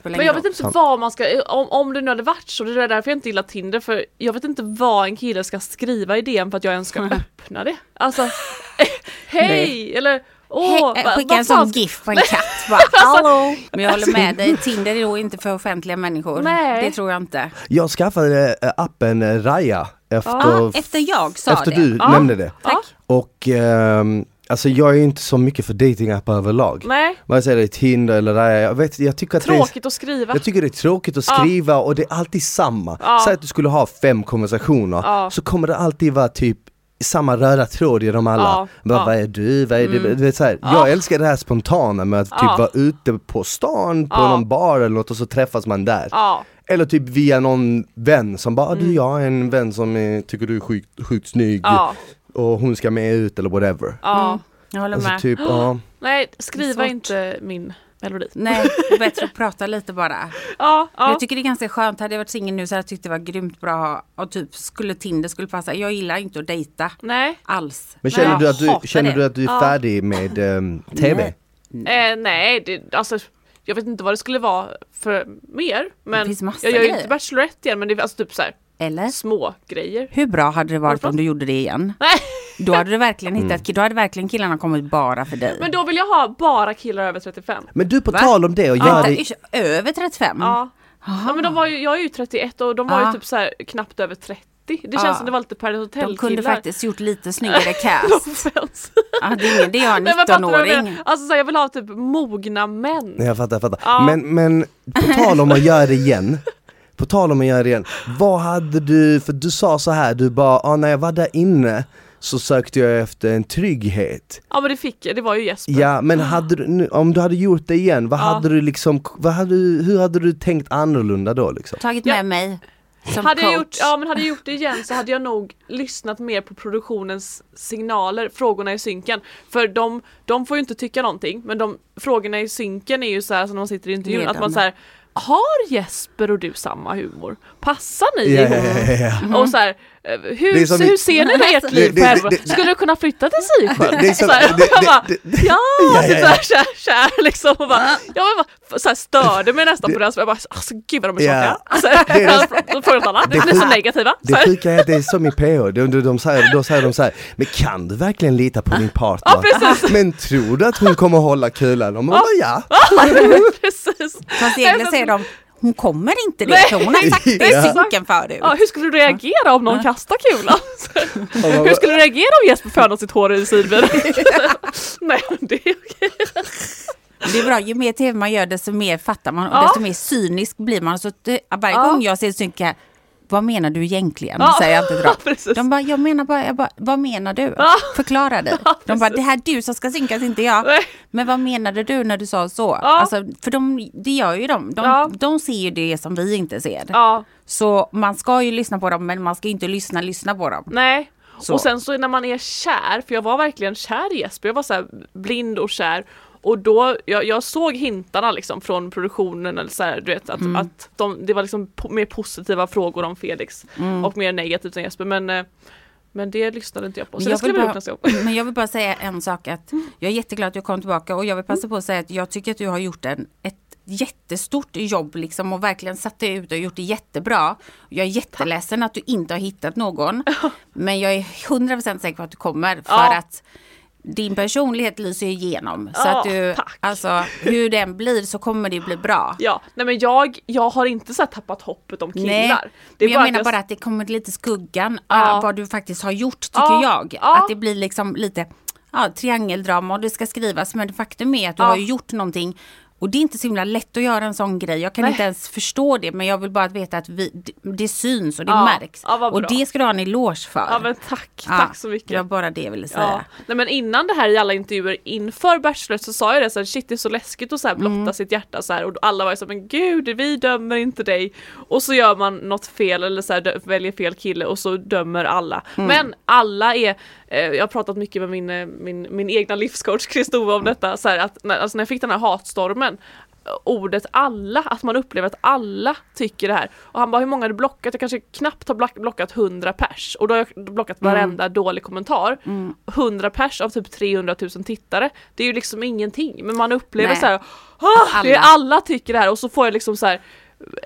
Men jag vet inte Sant. vad man ska, om, om det nu hade varit så, det är därför jag inte gillar Tinder för jag vet inte vad en kille ska skriva i DM för att jag ens ska öppna det. Alltså, hej! Eller åh, He- va- Skicka en sån gif på en katt bara, hallå! Men jag håller med dig, Tinder är då inte för offentliga människor. Nej. Det tror jag inte. Jag skaffade äh, appen äh, Raya efter, Ah, efter jag sa efter det. du Ja. nämnde det. Ja, Och ehm, alltså jag är inte så mycket för datingappar överlag. nej, Vare sig det är Tinder eller Raya, jag, vet, jag tycker att det är, tråkigt att skriva. jag tycker det är tråkigt att Ja. skriva och det är alltid samma. Ja. Säg att du skulle ha fem konversationer, Ja. så kommer det alltid vara typ samma röda tråd i dem alla. Ja. Vad, Ja. vad är du? Vad är det? Du vet, så här, Ja. Jag älskar det här spontana med att typ Ja. vara ute på stan, på Ja. någon bar eller något och så träffas man där. Ja, Eller typ via någon vän som bara, du jag har en vän som är, tycker du är sjukt, sjukt snygg ja, och hon ska med ut eller whatever. ja. Mm, jag håller Alltså med. typ, ja. Nej, Det skriva inte min melodi. Nej, det bättre att prata lite bara. Ja, ja. Jag tycker det är ganska skönt, hade jag varit singel nu så hade jag tyckt det var grymt bra och typ skulle Tinder skulle passa. Jag gillar inte att dejta Nej, alls. Men känner jag du att du, känner det. du att du är Ja. färdig med ehm, TV? Nej. eh, nej, det, alltså jag vet inte vad det skulle vara för mer. Men finns massa jag gör ju inte Bachelorette igen men det är alltså typ så här Eller? små grejer. Hur bra hade det varit Varför? om du gjorde det igen? Nej. Då hade du verkligen Mm. hittat, då hade verkligen killarna kommit bara för dig. Men då vill jag ha bara killar över 35. Men du på Va? tal om det och gör Vänta, det, över 35? Ja. ja men de var ju, jag är ju 31 och de var Ja. ju typ så här knappt över 30. Det Ja. känns som det var lite Paradise Hotel De kunde killar. faktiskt gjort lite snyggare cast. ja, det är ingen, det är jag jag 19-åring. menar? Alltså så här, jag vill ha typ mogna män. Nej, jag fattar, jag fattar. Ja. Men, men på tal om att göra det igen, på tal om att göra det igen, vad hade du, för du sa så här, du bara, ah, när jag var där inne så sökte jag efter en trygghet. Ja men det fick jag, det var ju Jesper. Ja men hade du, om du hade gjort det igen, vad Ja. hade du liksom, vad hade, hur hade du tänkt annorlunda då liksom? Tagit Ja. med mig som Hade jag, coach. gjort, ja, men hade jag gjort det igen så hade jag nog lyssnat mer på produktionens signaler, frågorna i synken. För de, de får ju inte tycka någonting, men de frågorna i synken är ju så här som när man sitter i intervjun, att man Ledande. så här, har Jesper och du samma humor? Passar ni Ja, ihop? ja, ja, ja. Och så här, eh, hur, i- hur ser ni med ert Det- liv det- på det- Skulle du kunna flytta till Sisjön? Så här, ja, Ja, ja, så ja. här, kär, kär liksom och bara, jag var bara, så här, störde mig nästan på det, så jag bara, alltså gud vad de är Ja. tråkiga. Alltså, Det är det- de frågar alla, det- ni är så negativa. Det sjuka är att det är som i PH, de, de, de säger, då säger de så här, men kan du verkligen lita på din partner? Ja, precis. Men tror du att hon kommer hålla kulan? Och man bara ja. Precis. Fast egentligen säger de, hon kommer inte det, Nej, hon har sagt det i Ja. synken förut. Ja, hur skulle du reagera om någon kastar kulan? Hur skulle du reagera om Jesper fönade sitt hår i sidben? Nej, det är okej. Det är bra, ju mer tv man gör desto mer fattar man och Ja. desto mer cynisk blir man. Så varje Ja. gång jag ser synka, vad menar du egentligen? Ja. Säger jag alltid till. De bara, jag menar bara, jag bara, vad menar du? Ja. Förklara dig. Ja, De bara, det här är du som ska synkas, inte jag. Nej. Men vad menade du när du sa så? Ja. Alltså, för de, det gör ju de. De, de ser ju det som vi inte ser. Så man ska ju lyssna på dem, men man ska inte lyssna, lyssna på dem. nej. Så. Och sen så när man är kär, för jag var verkligen kär i Jesper, jag var så blind och kär. Och då, jag, jag såg hintarna liksom från produktionen eller så här, du vet att, Mm. att de, det var liksom po- mer positiva frågor om Felix Mm. och mer negativt än Jesper men eh, men det lyssnade inte jag på, så Jag det skulle bara- upp. Men jag vill bara säga en sak att jag är jätteglad att du kom tillbaka och jag vill passa på att säga att jag tycker att du har gjort en, ett jättestort jobb liksom och verkligen satt dig ut och gjort det jättebra. Jag är jätteledsen att du inte har hittat någon. Men jag är 100% säker på att du kommer för Ja. att din personlighet lyser igenom. Så Ja, att du, tack. alltså hur den blir så kommer det bli bra. Ja, nej men jag, jag har inte så tappat hoppet om killar. Nej, men jag menar bara att det kommer lite skuggan Ja. av vad du faktiskt har gjort tycker Ja, jag. ja. Att det blir liksom lite ja, triangeldrama och det ska skrivas men faktum är att du har gjort någonting och det är inte så himla lätt att göra en sån grej. Jag kan Nej. inte ens förstå det men jag vill bara veta att vi, det, syns och det Ja, märks. ja, och det ska du ha en eloge för. Ja men tack, Ja, tack så mycket. Det var bara det jag ville säga. Nej men innan det här i alla intervjuer inför Bachelor så sa jag det så här, shit det är så läskigt att så här blotta Mm. sitt hjärta så här och alla var ju så här, men gud vi dömer inte dig och så gör man något fel eller så här, väljer fel kille och så dömer alla. Mm. Men alla är, jag har pratat mycket med min, eh, min, min egna livscoach Kristova om detta, så här, att när, alltså när jag fick den här hatstormen eh, ordet alla, att man upplever att alla tycker det här. Och han bara, hur många har du blockat? Jag kanske knappt har block- blockat 100 pers och då har jag blockat Mm. varenda dålig kommentar. 100 pers av typ 300 000 tittare, det är ju liksom ingenting. Men man upplever Nej. så här, "Ah, det är Alla." alla tycker det här och så får jag liksom så här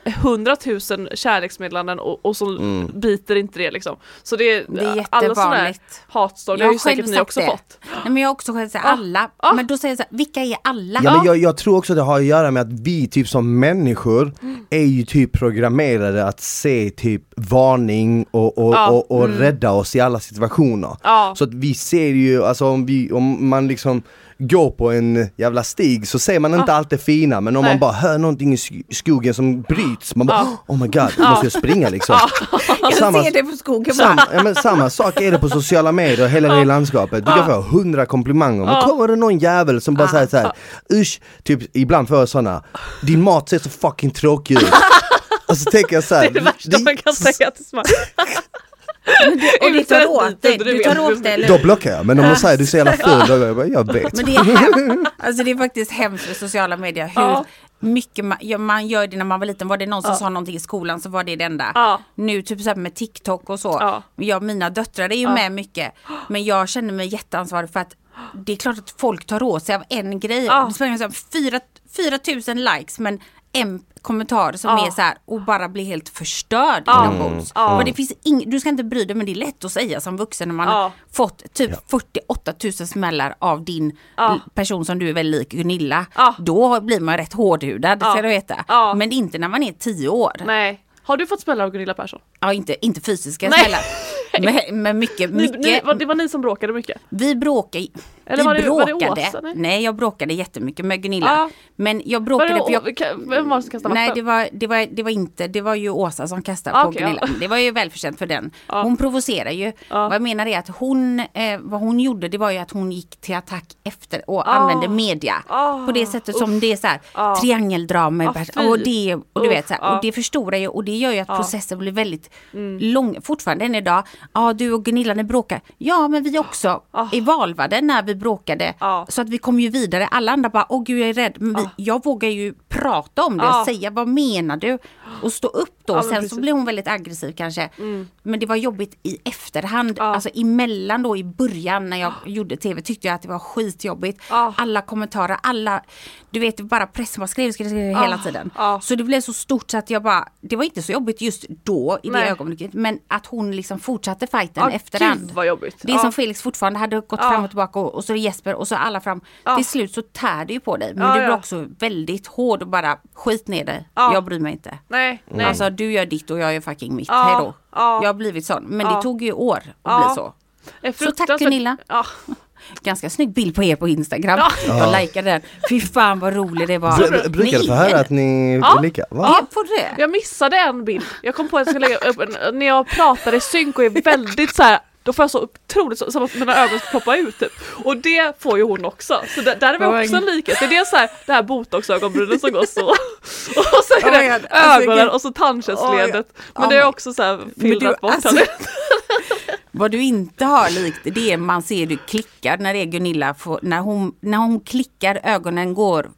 100 000 kärleksmeddelanden och, och så biter inte det liksom. Så det är, Det är alla sådana här hatstorm, det Jag har ju säkert ni också det. fått. Nej, men jag har också själv sagt Ja. alla. Ja. Men då säger jag så här, vilka är alla? Ja, men jag, jag tror också det har att göra med att vi typ som människor är ju typ programmerade att se typ varning och, och, Ja, och, och rädda oss i alla situationer. Ja. Så att vi ser ju, alltså om, vi, om man liksom går på en jävla stig så ser man inte allt det fina men om Nej. man bara hör någonting i sk- skogen som bryts, man bara Ja. oh my god, nu måste jag springa liksom. Jag Samma- ser det på skogen. Samma, ja, men samma sak är det på sociala medier, hela det landskapet. Du kan få hundra komplimanger, men kommer det någon jävel som bara säger såhär, usch, typ ibland får jag såna, din mat ser så fucking tråkig ut. Och så tänker jag Det såhär, är det värsta man kan säga till smart. Och det tar åt dig. Du tar åt dig, eller då blockar jag, men om de säger du är så jävla ful, då jag bara, jag vet. Men det är, hem, alltså det är faktiskt hemskt med sociala medier hur Ja. mycket man, ja, man gör det när man var liten. Var det någon som Ja. sa någonting i skolan så var det det enda. Ja. Nu typ så här med TikTok och så. Ja. Jag, mina döttrar är ju Ja. med mycket. Men jag känner mig jätteansvarig för att det är klart att folk tar åt sig av en grej. Ja. Det spelar ingen roll, fyra, fyra tusen likes men en kommentar som Ja. är så här och bara blir helt förstörd Ja. inombords. Ja. Men det finns ing, du ska inte bry dig men det är lätt att säga som vuxen när man Ja. har fått typ 48 000 smällar av din person som du är väldigt lik Gunilla. Ja. Då blir man rätt hårdhudad Ja. ska du veta. Ja. Men det är inte när man är 10 år. Nej. Har du fått smällar av Gunilla Persson? Ja, inte, inte fysiska Nej. smällar. Men, mycket, Ni, mycket. ni, var, det var ni som bråkade mycket? Vi bråkade. Eller vi var det- var det bråkade. Åsa, nej? nej? jag bråkade jättemycket med Gunilla. Ja. Men jag Var bråkade det, för jag, vem var det som kastade Nej det var, det, var, det var inte, det var ju Åsa som kastade Ah, på okej, Gunilla. ja. Det var ju välförtjänt för den. Ja. Hon provocerar ju. Vad jag menar är att hon, eh, vad hon gjorde det var ju att hon gick till attack efter och Ah. använde media. Ah. På det sättet som det är så här Ah. triangeldrama Ah, och det, och du Uff, vet så här, ah. och det förstorar ju och det gör ju att Ah. processen blir väldigt lång, fortfarande än idag. Ja du och Gunilla ni bråkar. Ja men vi också Ah. är valvade när vi bråkade. Ah. Så att vi kom ju vidare. Alla andra bara, åh gud jag är rädd. Men vi, Ah. jag vågar ju prata om det Ah. och säga vad menar du? Och stå upp då. Ja, Sen precis. så blev hon väldigt aggressiv kanske. Men det var jobbigt i efterhand. Ja. Alltså emellan då i början när jag gjorde tv tyckte jag att det var skitjobbigt. Ja. Alla kommentarer, alla, du vet bara pressen bara skrev, skrev, skrev hela Ja. tiden. Ja. Så det blev så stort så att jag bara, det var inte så jobbigt just då i det Nej. ögonblicket. Men att hon liksom fortsatte fighten Ja, efterhand. Vad jobbigt. Det är ja. som Felix fortfarande hade gått Ja. fram och tillbaka och, och så det Jesper och så alla fram. Ja. Till slut så tär det ju på dig. Men Ja, du blir ja. också väldigt hård och bara skit ner dig. Ja. Jag bryr mig inte. Nej, nej. Alltså du gör ditt och jag gör fucking mitt. Ja, Hej då. ja. Jag har blivit sån. Men Ja. det tog ju år att Ja. bli så. Så tack, Gunilla. Ja. Ganska snygg bild på er på Instagram. Jag likade den. Fy fan vad rolig det var. Br- brukar du få höra att ni Ja. är lika? Va? Ja, på det? Jag missade en bild. Jag kom på att jag skulle lägga upp en, när jag pratar i synk och är väldigt så här. Då får jag så otroligt så, som att mina ögon ska ploppa ut typ. Och det får ju hon också. Så där, där är vi Oh också en likhet. Det är dels så här, det här botoxögonbrynen som går så. Och så är Oh det. Alltså, ögonen gud. och så tandköttsledet. Men Oh det är också så här du, filtrat bort. alltså- Vad du inte har likt det är man ser du klickar när det är Gunilla. Får, när, hon, när hon klickar ögonen går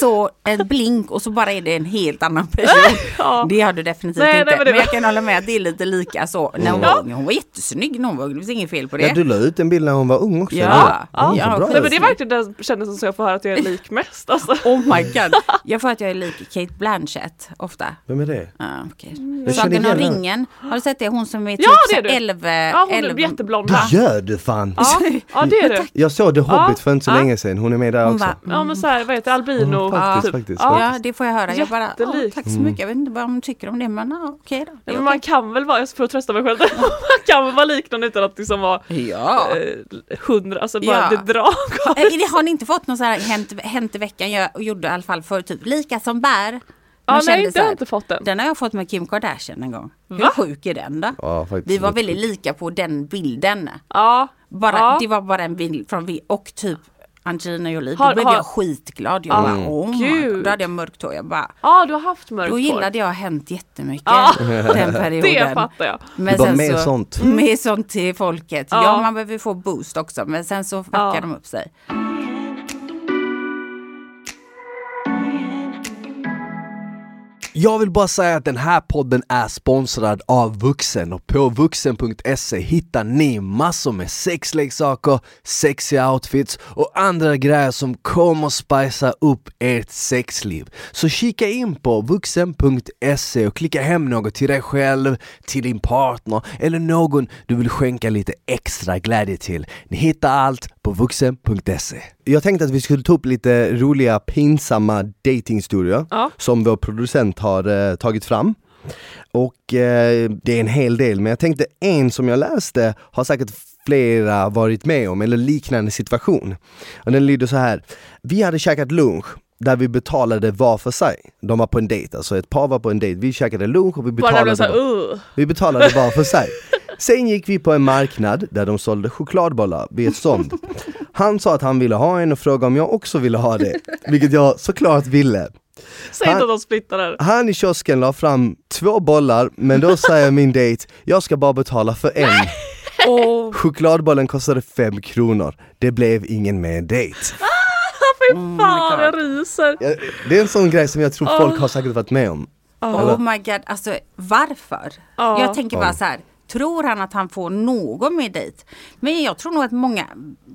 så en blink och så bara är det en helt annan person. Ja. Det har du definitivt nej, inte. Nej, men, men, jag kan hålla med att det är lite lika så. När hon, var, hon var jättesnygg när hon var ung, det finns inget fel på det. Ja, du la ut en bild när hon var ung också. Ja, ja. ja. Bra, nej, men det är verkligen den kändisen som jag får höra att jag är lik mest. Alltså. Oh my god. Jag får att jag är lik Kate Blanchett ofta. Vem är det? Ah, okay. Sagan om ringen, har du sett det? Hon som är typ ja, 11 Ja hon är jätteblond. Det gör du fan! Ja, ja det är du. Jag såg The Hobbit för inte så Ja. länge sedan, hon är med där Hon också. bara, Ja men såhär, vad heter albino? Mm, faktiskt, typ. faktiskt, Ja. Ja, det får jag höra. Jag bara. "Ja, tack så mycket. Jag vet inte vad hon tycker om det, men ja, okej då. Ja, men man okej." kan väl vara, för att trösta mig själv, man kan väl vara lik någon utan att liksom vara Ja. eh, hundra, alltså bara Ja. det drar. Eh, Har ni inte fått något så här hänt, hänt i veckan? Jag gjorde i alla fall för typ lika som bär. Man nej kände inte, här, inte fått den. Den har jag fått med Kim Kardashian en gång. Hur Va? sjuk är den då? Ja. Vi var väldigt lika på den bilden. Ja. Bara, Ja. Det var bara en bild från vi och typ Angelina Jolie. Då Har- blev har- jag skitglad. Jag Ah, bara, oh gud. Då hade jag mörkt hår. Jag bara, ja, du har haft mörkt då gillade jag Hänt jättemycket Ja. den perioden. Det fattar jag. Men sen mer så, sånt. Mer sånt till folket. Ja. Ja. man behöver få boost också. Men sen så fuckar de upp sig. Jag vill bara säga att den här podden är sponsrad av Vuxen och på vuxen.se hittar ni massor med sexleksaker, sexiga outfits och andra grejer som kommer spicea upp ert sexliv. Så kika in på vuxen.se och klicka hem något till dig själv, till din partner eller någon du vill skänka lite extra glädje till. Ni hittar allt på vuxen.se. Jag tänkte att vi skulle ta upp lite roliga pinsamma datinghistorier Ja. som vår producent har eh, tagit fram. Och eh, det är en hel del, men jag tänkte en som jag läste har säkert flera varit med om, eller liknande situation. Och den lyder så här. Vi hade käkat lunch där vi betalade var för sig. De var på en dejt, alltså ett par var på en dejt. Vi käkade lunch och vi betalade, var, uh. vi betalade var för sig. Sen gick vi på en marknad där de sålde chokladbollar vid ett stånd. Han sa att han ville ha en och frågade om jag också ville ha det, vilket jag såklart ville. Säg Han- inte att de splittar. Han i kiosken la fram två bollar, men då säger min dejt, jag ska bara betala för en. Åh, Chokladbollen kostade fem kronor, det blev ingen mer dejt. fy fan jag ryser. Ja, Det är en sån grej som jag tror folk har säkert varit med om. Eller? Oh my god, alltså varför? Ja. Jag tänker bara så här. Tror han att han får någon med dejt? Men jag tror nog att många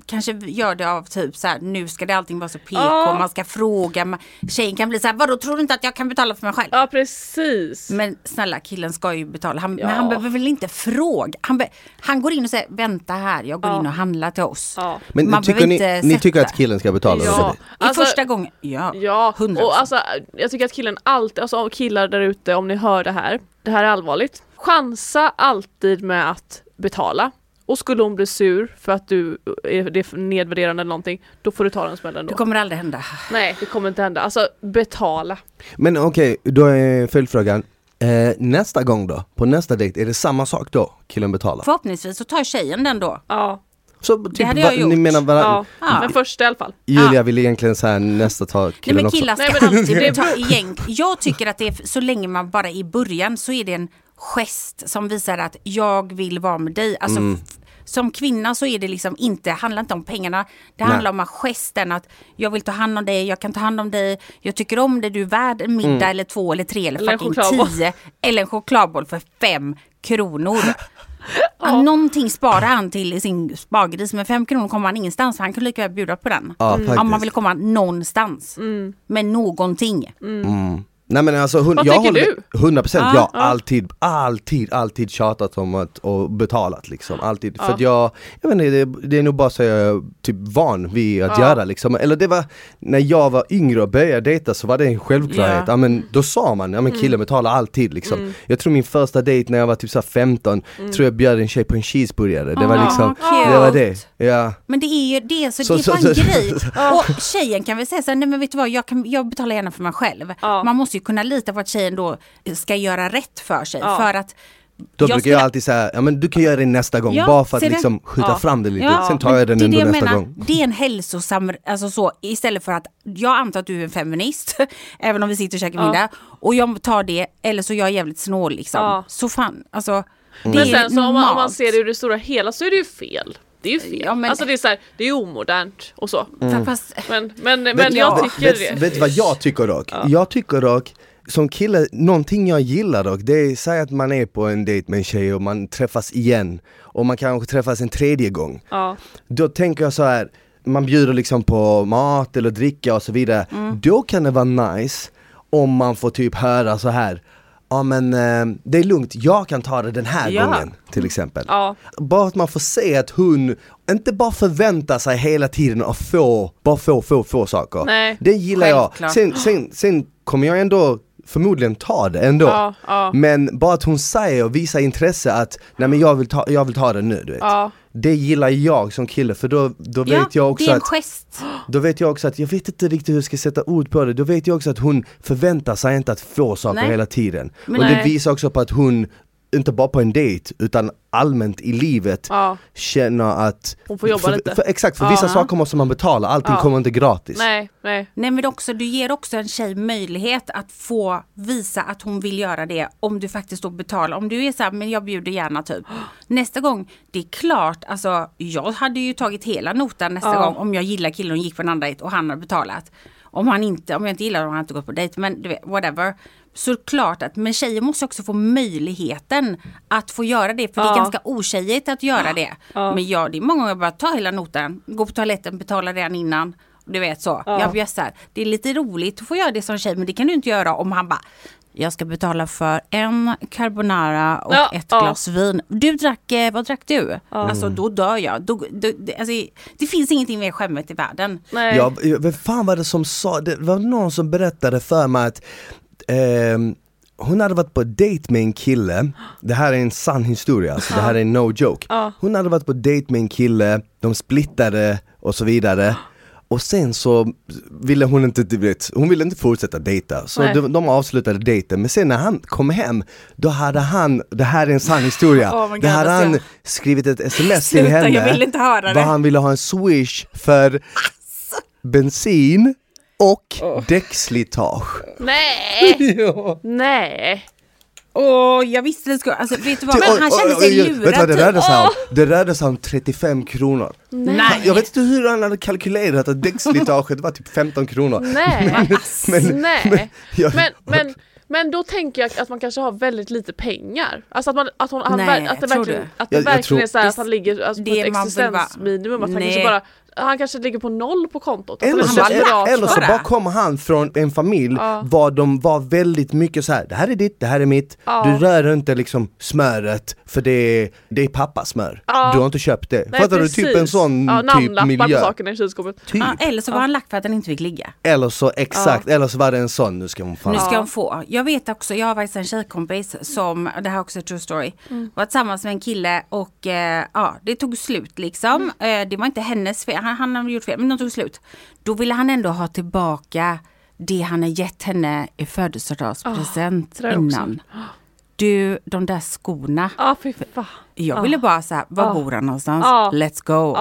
kanske gör det av typ så här, nu ska det allting vara så PK, Ja. man ska fråga, tjejen kan bli så här, vadå tror du inte att jag kan betala för mig själv? Ja precis. Men snälla killen ska ju betala, han, Ja. men han behöver väl inte fråga? Han, be, han går in och säger, vänta här, jag går Ja. in och handlar till oss. Ja. Men Man tycker ni, ni tycker att killen ska betala? Ja. I Alltså- första gången, ja. Ja, 100%. och alltså jag tycker att killen alltid, alltså killar där ute om ni hör det här, det här är allvarligt. Chansa alltid med att betala. Och skulle hon bli sur för att du är det nedvärderande eller någonting, då får du ta den smällen Det då. kommer aldrig hända. Nej, det kommer inte hända. Alltså betala. Men okej, då är följdfrågan, eh, nästa gång då? På nästa dejt, är det samma sak då? Killen betalar? Förhoppningsvis så tar tjejen den då. Ja, Så typ, hade jag va- gjort. ni menar varandra? ja. Ja. men första i alla fall. Julia vill egentligen säga nästa ta Nej killen men också. killar ska Nej, men alltid det ta gäng. Jag tycker att det är, så länge man bara i början så är det en gest som visar att jag vill vara med dig. Alltså, Mm. Som kvinna så är det liksom inte, handlar inte om pengarna. Det Nej. handlar om att gesten att jag vill ta hand om dig, jag kan ta hand om dig, jag tycker om dig, du är värd en middag Mm. eller två eller tre eller Eller en fucking chokladboll. tio. Eller en chokladboll för fem kronor. Någonting sparar han till i sin spargris men fem kronor kommer han ingenstans för han kan lika väl bjuda på den. Ja, Om man vill komma någonstans. Med någonting. Mm. Nej men alltså, hund, Vad jag tycker håller, 100% procent, Ja, jag har ja. alltid, alltid, alltid tjatat om att, och betalat liksom, alltid. För Ja. att jag, jag vet inte, det, det är nog bara så jag är typ van vid att Ja. göra liksom. Eller det var, när jag var yngre och började dejta så var det en självklarhet, Ja. ja. men då sa man, ja men killen betalar alltid liksom. Jag tror min första dejt när jag var typ så här 15, tror jag bjöd en tjej på en cheeseburgare, det var Ah, liksom, cute. det var det. Ja. Men det är ju det, så, Så- det är så- bara en så- grej. Och tjejen kan väl säga så här, nej men vet du vad, jag, kan, jag betalar gärna för mig själv. Man måste ju kunna lita på att tjejen då ska göra rätt för sig. Ja. För att Då jag brukar skulle- jag alltid säga, ja men du kan göra det nästa gång, Ja, bara för att liksom skjuta Ja. fram det lite, Ja, sen tar jag den det är ändå det jag nästa menar. gång. Det är en hälsosam, alltså så istället för att jag antar att du är en feminist, även om vi sitter och käkar Ja. middag, och jag tar det, eller så är jag jävligt snål liksom. Ja. Så fan, alltså. Det Men är sen så om man, om man ser det ur det stora hela så är det ju fel. Det är ju fel. Ja, men- Alltså det är så här, det är omodernt och så. Fast, Men, men, men jag vet- tycker vet, det. Vet du vad jag tycker dock? Jag tycker dock, som kille, någonting jag gillar dock, det är, säg att man är på en dejt med en tjej och man träffas igen, och man kanske träffas en tredje gång. Ja. Då tänker jag så här man bjuder liksom på mat eller dricka och så vidare, Mm. då kan det vara nice om man får typ höra så här Ja men eh, det är lugnt, jag kan ta det den här Ja. gången till exempel. Ja. Bara att man får se att hon inte bara förväntar sig hela tiden att få, bara få, få, få saker. Nej. Det gillar jag. Självklart. Sen, sen, sen kommer jag ändå förmodligen ta det ändå. Ja, ja. Men bara att hon säger och visar intresse att nej men jag vill ta, jag vill ta det nu du vet. Ja. Det gillar jag som kille för då, då vet jag också det är en att gest. då vet jag också att, jag vet inte riktigt hur jag ska sätta ord på det, då vet jag också att hon förväntar sig inte att få saker Nej. hela tiden. Men och det nej. visar också på att hon, inte bara på en dejt, utan allmänt i livet Ja. känner att Hon får jobba för, lite. För, exakt, för Ja. vissa saker måste man betala, allting Ja. kommer inte gratis. Nej, nej. Nej men också, du ger också en tjej möjlighet att få visa att hon vill göra det om du faktiskt då betalar. Om du är så här, men jag bjuder gärna typ. Nästa gång, det är klart, alltså jag hade ju tagit hela notan nästa Ja. gång om jag gillar killen och gick på en annan dejt och han hade betalat. Om han inte, om jag inte gillar honom, han inte gått på dejt, men du vet, whatever. Så klart att, men tjejer måste också få möjligheten att få göra det, för det är Ja. ganska otjejigt att göra det. Ja. Men jag, det är många gånger jag bara ta hela notan, gå på toaletten, betala redan innan. Du vet så, Ja. jag bjössar. Det är lite roligt att få göra det som tjej men det kan du inte göra om han bara jag ska betala för en carbonara och Ja, ett ja. glas vin. Du drack, eh, vad drack du? Alltså då dör jag. Då, då, det, alltså, det finns ingenting mer skämmigt i världen. nej. Ja, vem fan var det som sa, det var någon som berättade för mig att ehm, hon hade varit på dejt med en kille, det här är en sann historia, alltså, det här är no joke. Ja. Hon hade varit på dejt med en kille, de splittade och så vidare. Och sen så ville hon inte, du vet, hon ville inte fortsätta dejta, så de, de avslutade dejten. Men sen när han kom hem, då hade han, det här är en sann historia, Oh God, då hade alltså. han skrivit ett sms till Sluta, henne, jag vill inte höra det. vad han ville ha en swish för bensin och däckslitage. Nej! ja. Nej! Åh, jag visste det skulle, alltså vet du vad, men han kände sig oj, Vet du lurad. vad det rörde sig om? Det rörde sig om 35 kronor. Nej. Jag vet inte hur han hade kalkylerat att däckslitaget var typ 15 kronor. Nej! Men, Nej! jag- Men, men, men då tänker jag att man kanske har väldigt lite pengar. Alltså att, man, att, hon, han, Nej, att det verkligen, att det Jag- jag verkligen tror- är så här att han ligger alltså, på ett existensminimum. Att han kanske bara han kanske ligger på noll på kontot. Eller så, desperat eller så bara. kommer han från en familj Ja. var de var väldigt mycket så här. det här är ditt, det här är mitt, Ja. du rör inte liksom smöret för det är, det är pappas smör. Ja. Du har inte köpt det. Nej, Fattar du? Typ en precis. sån ja, typ miljö. på sakerna i kylskåpet. Typ. Ja, eller så var han lack för att han inte fick ligga. Eller så, exakt, eller så var det en sån, nu ska hon fan Nu ska hon få. Jag vet också, jag har faktiskt en tjejkompis som, det här är också är true story, Mm. var tillsammans med en kille och eh, ja, det tog slut liksom. Mm. Eh, det var inte hennes fel, han, han hade gjort fel, men de tog slut. Då ville han ändå ha tillbaka det han har gett henne i födelsedagspresent också. innan. Du, de där skorna. Fan. Jag ville bara säga, var Ja. bor han någonstans? Let's go.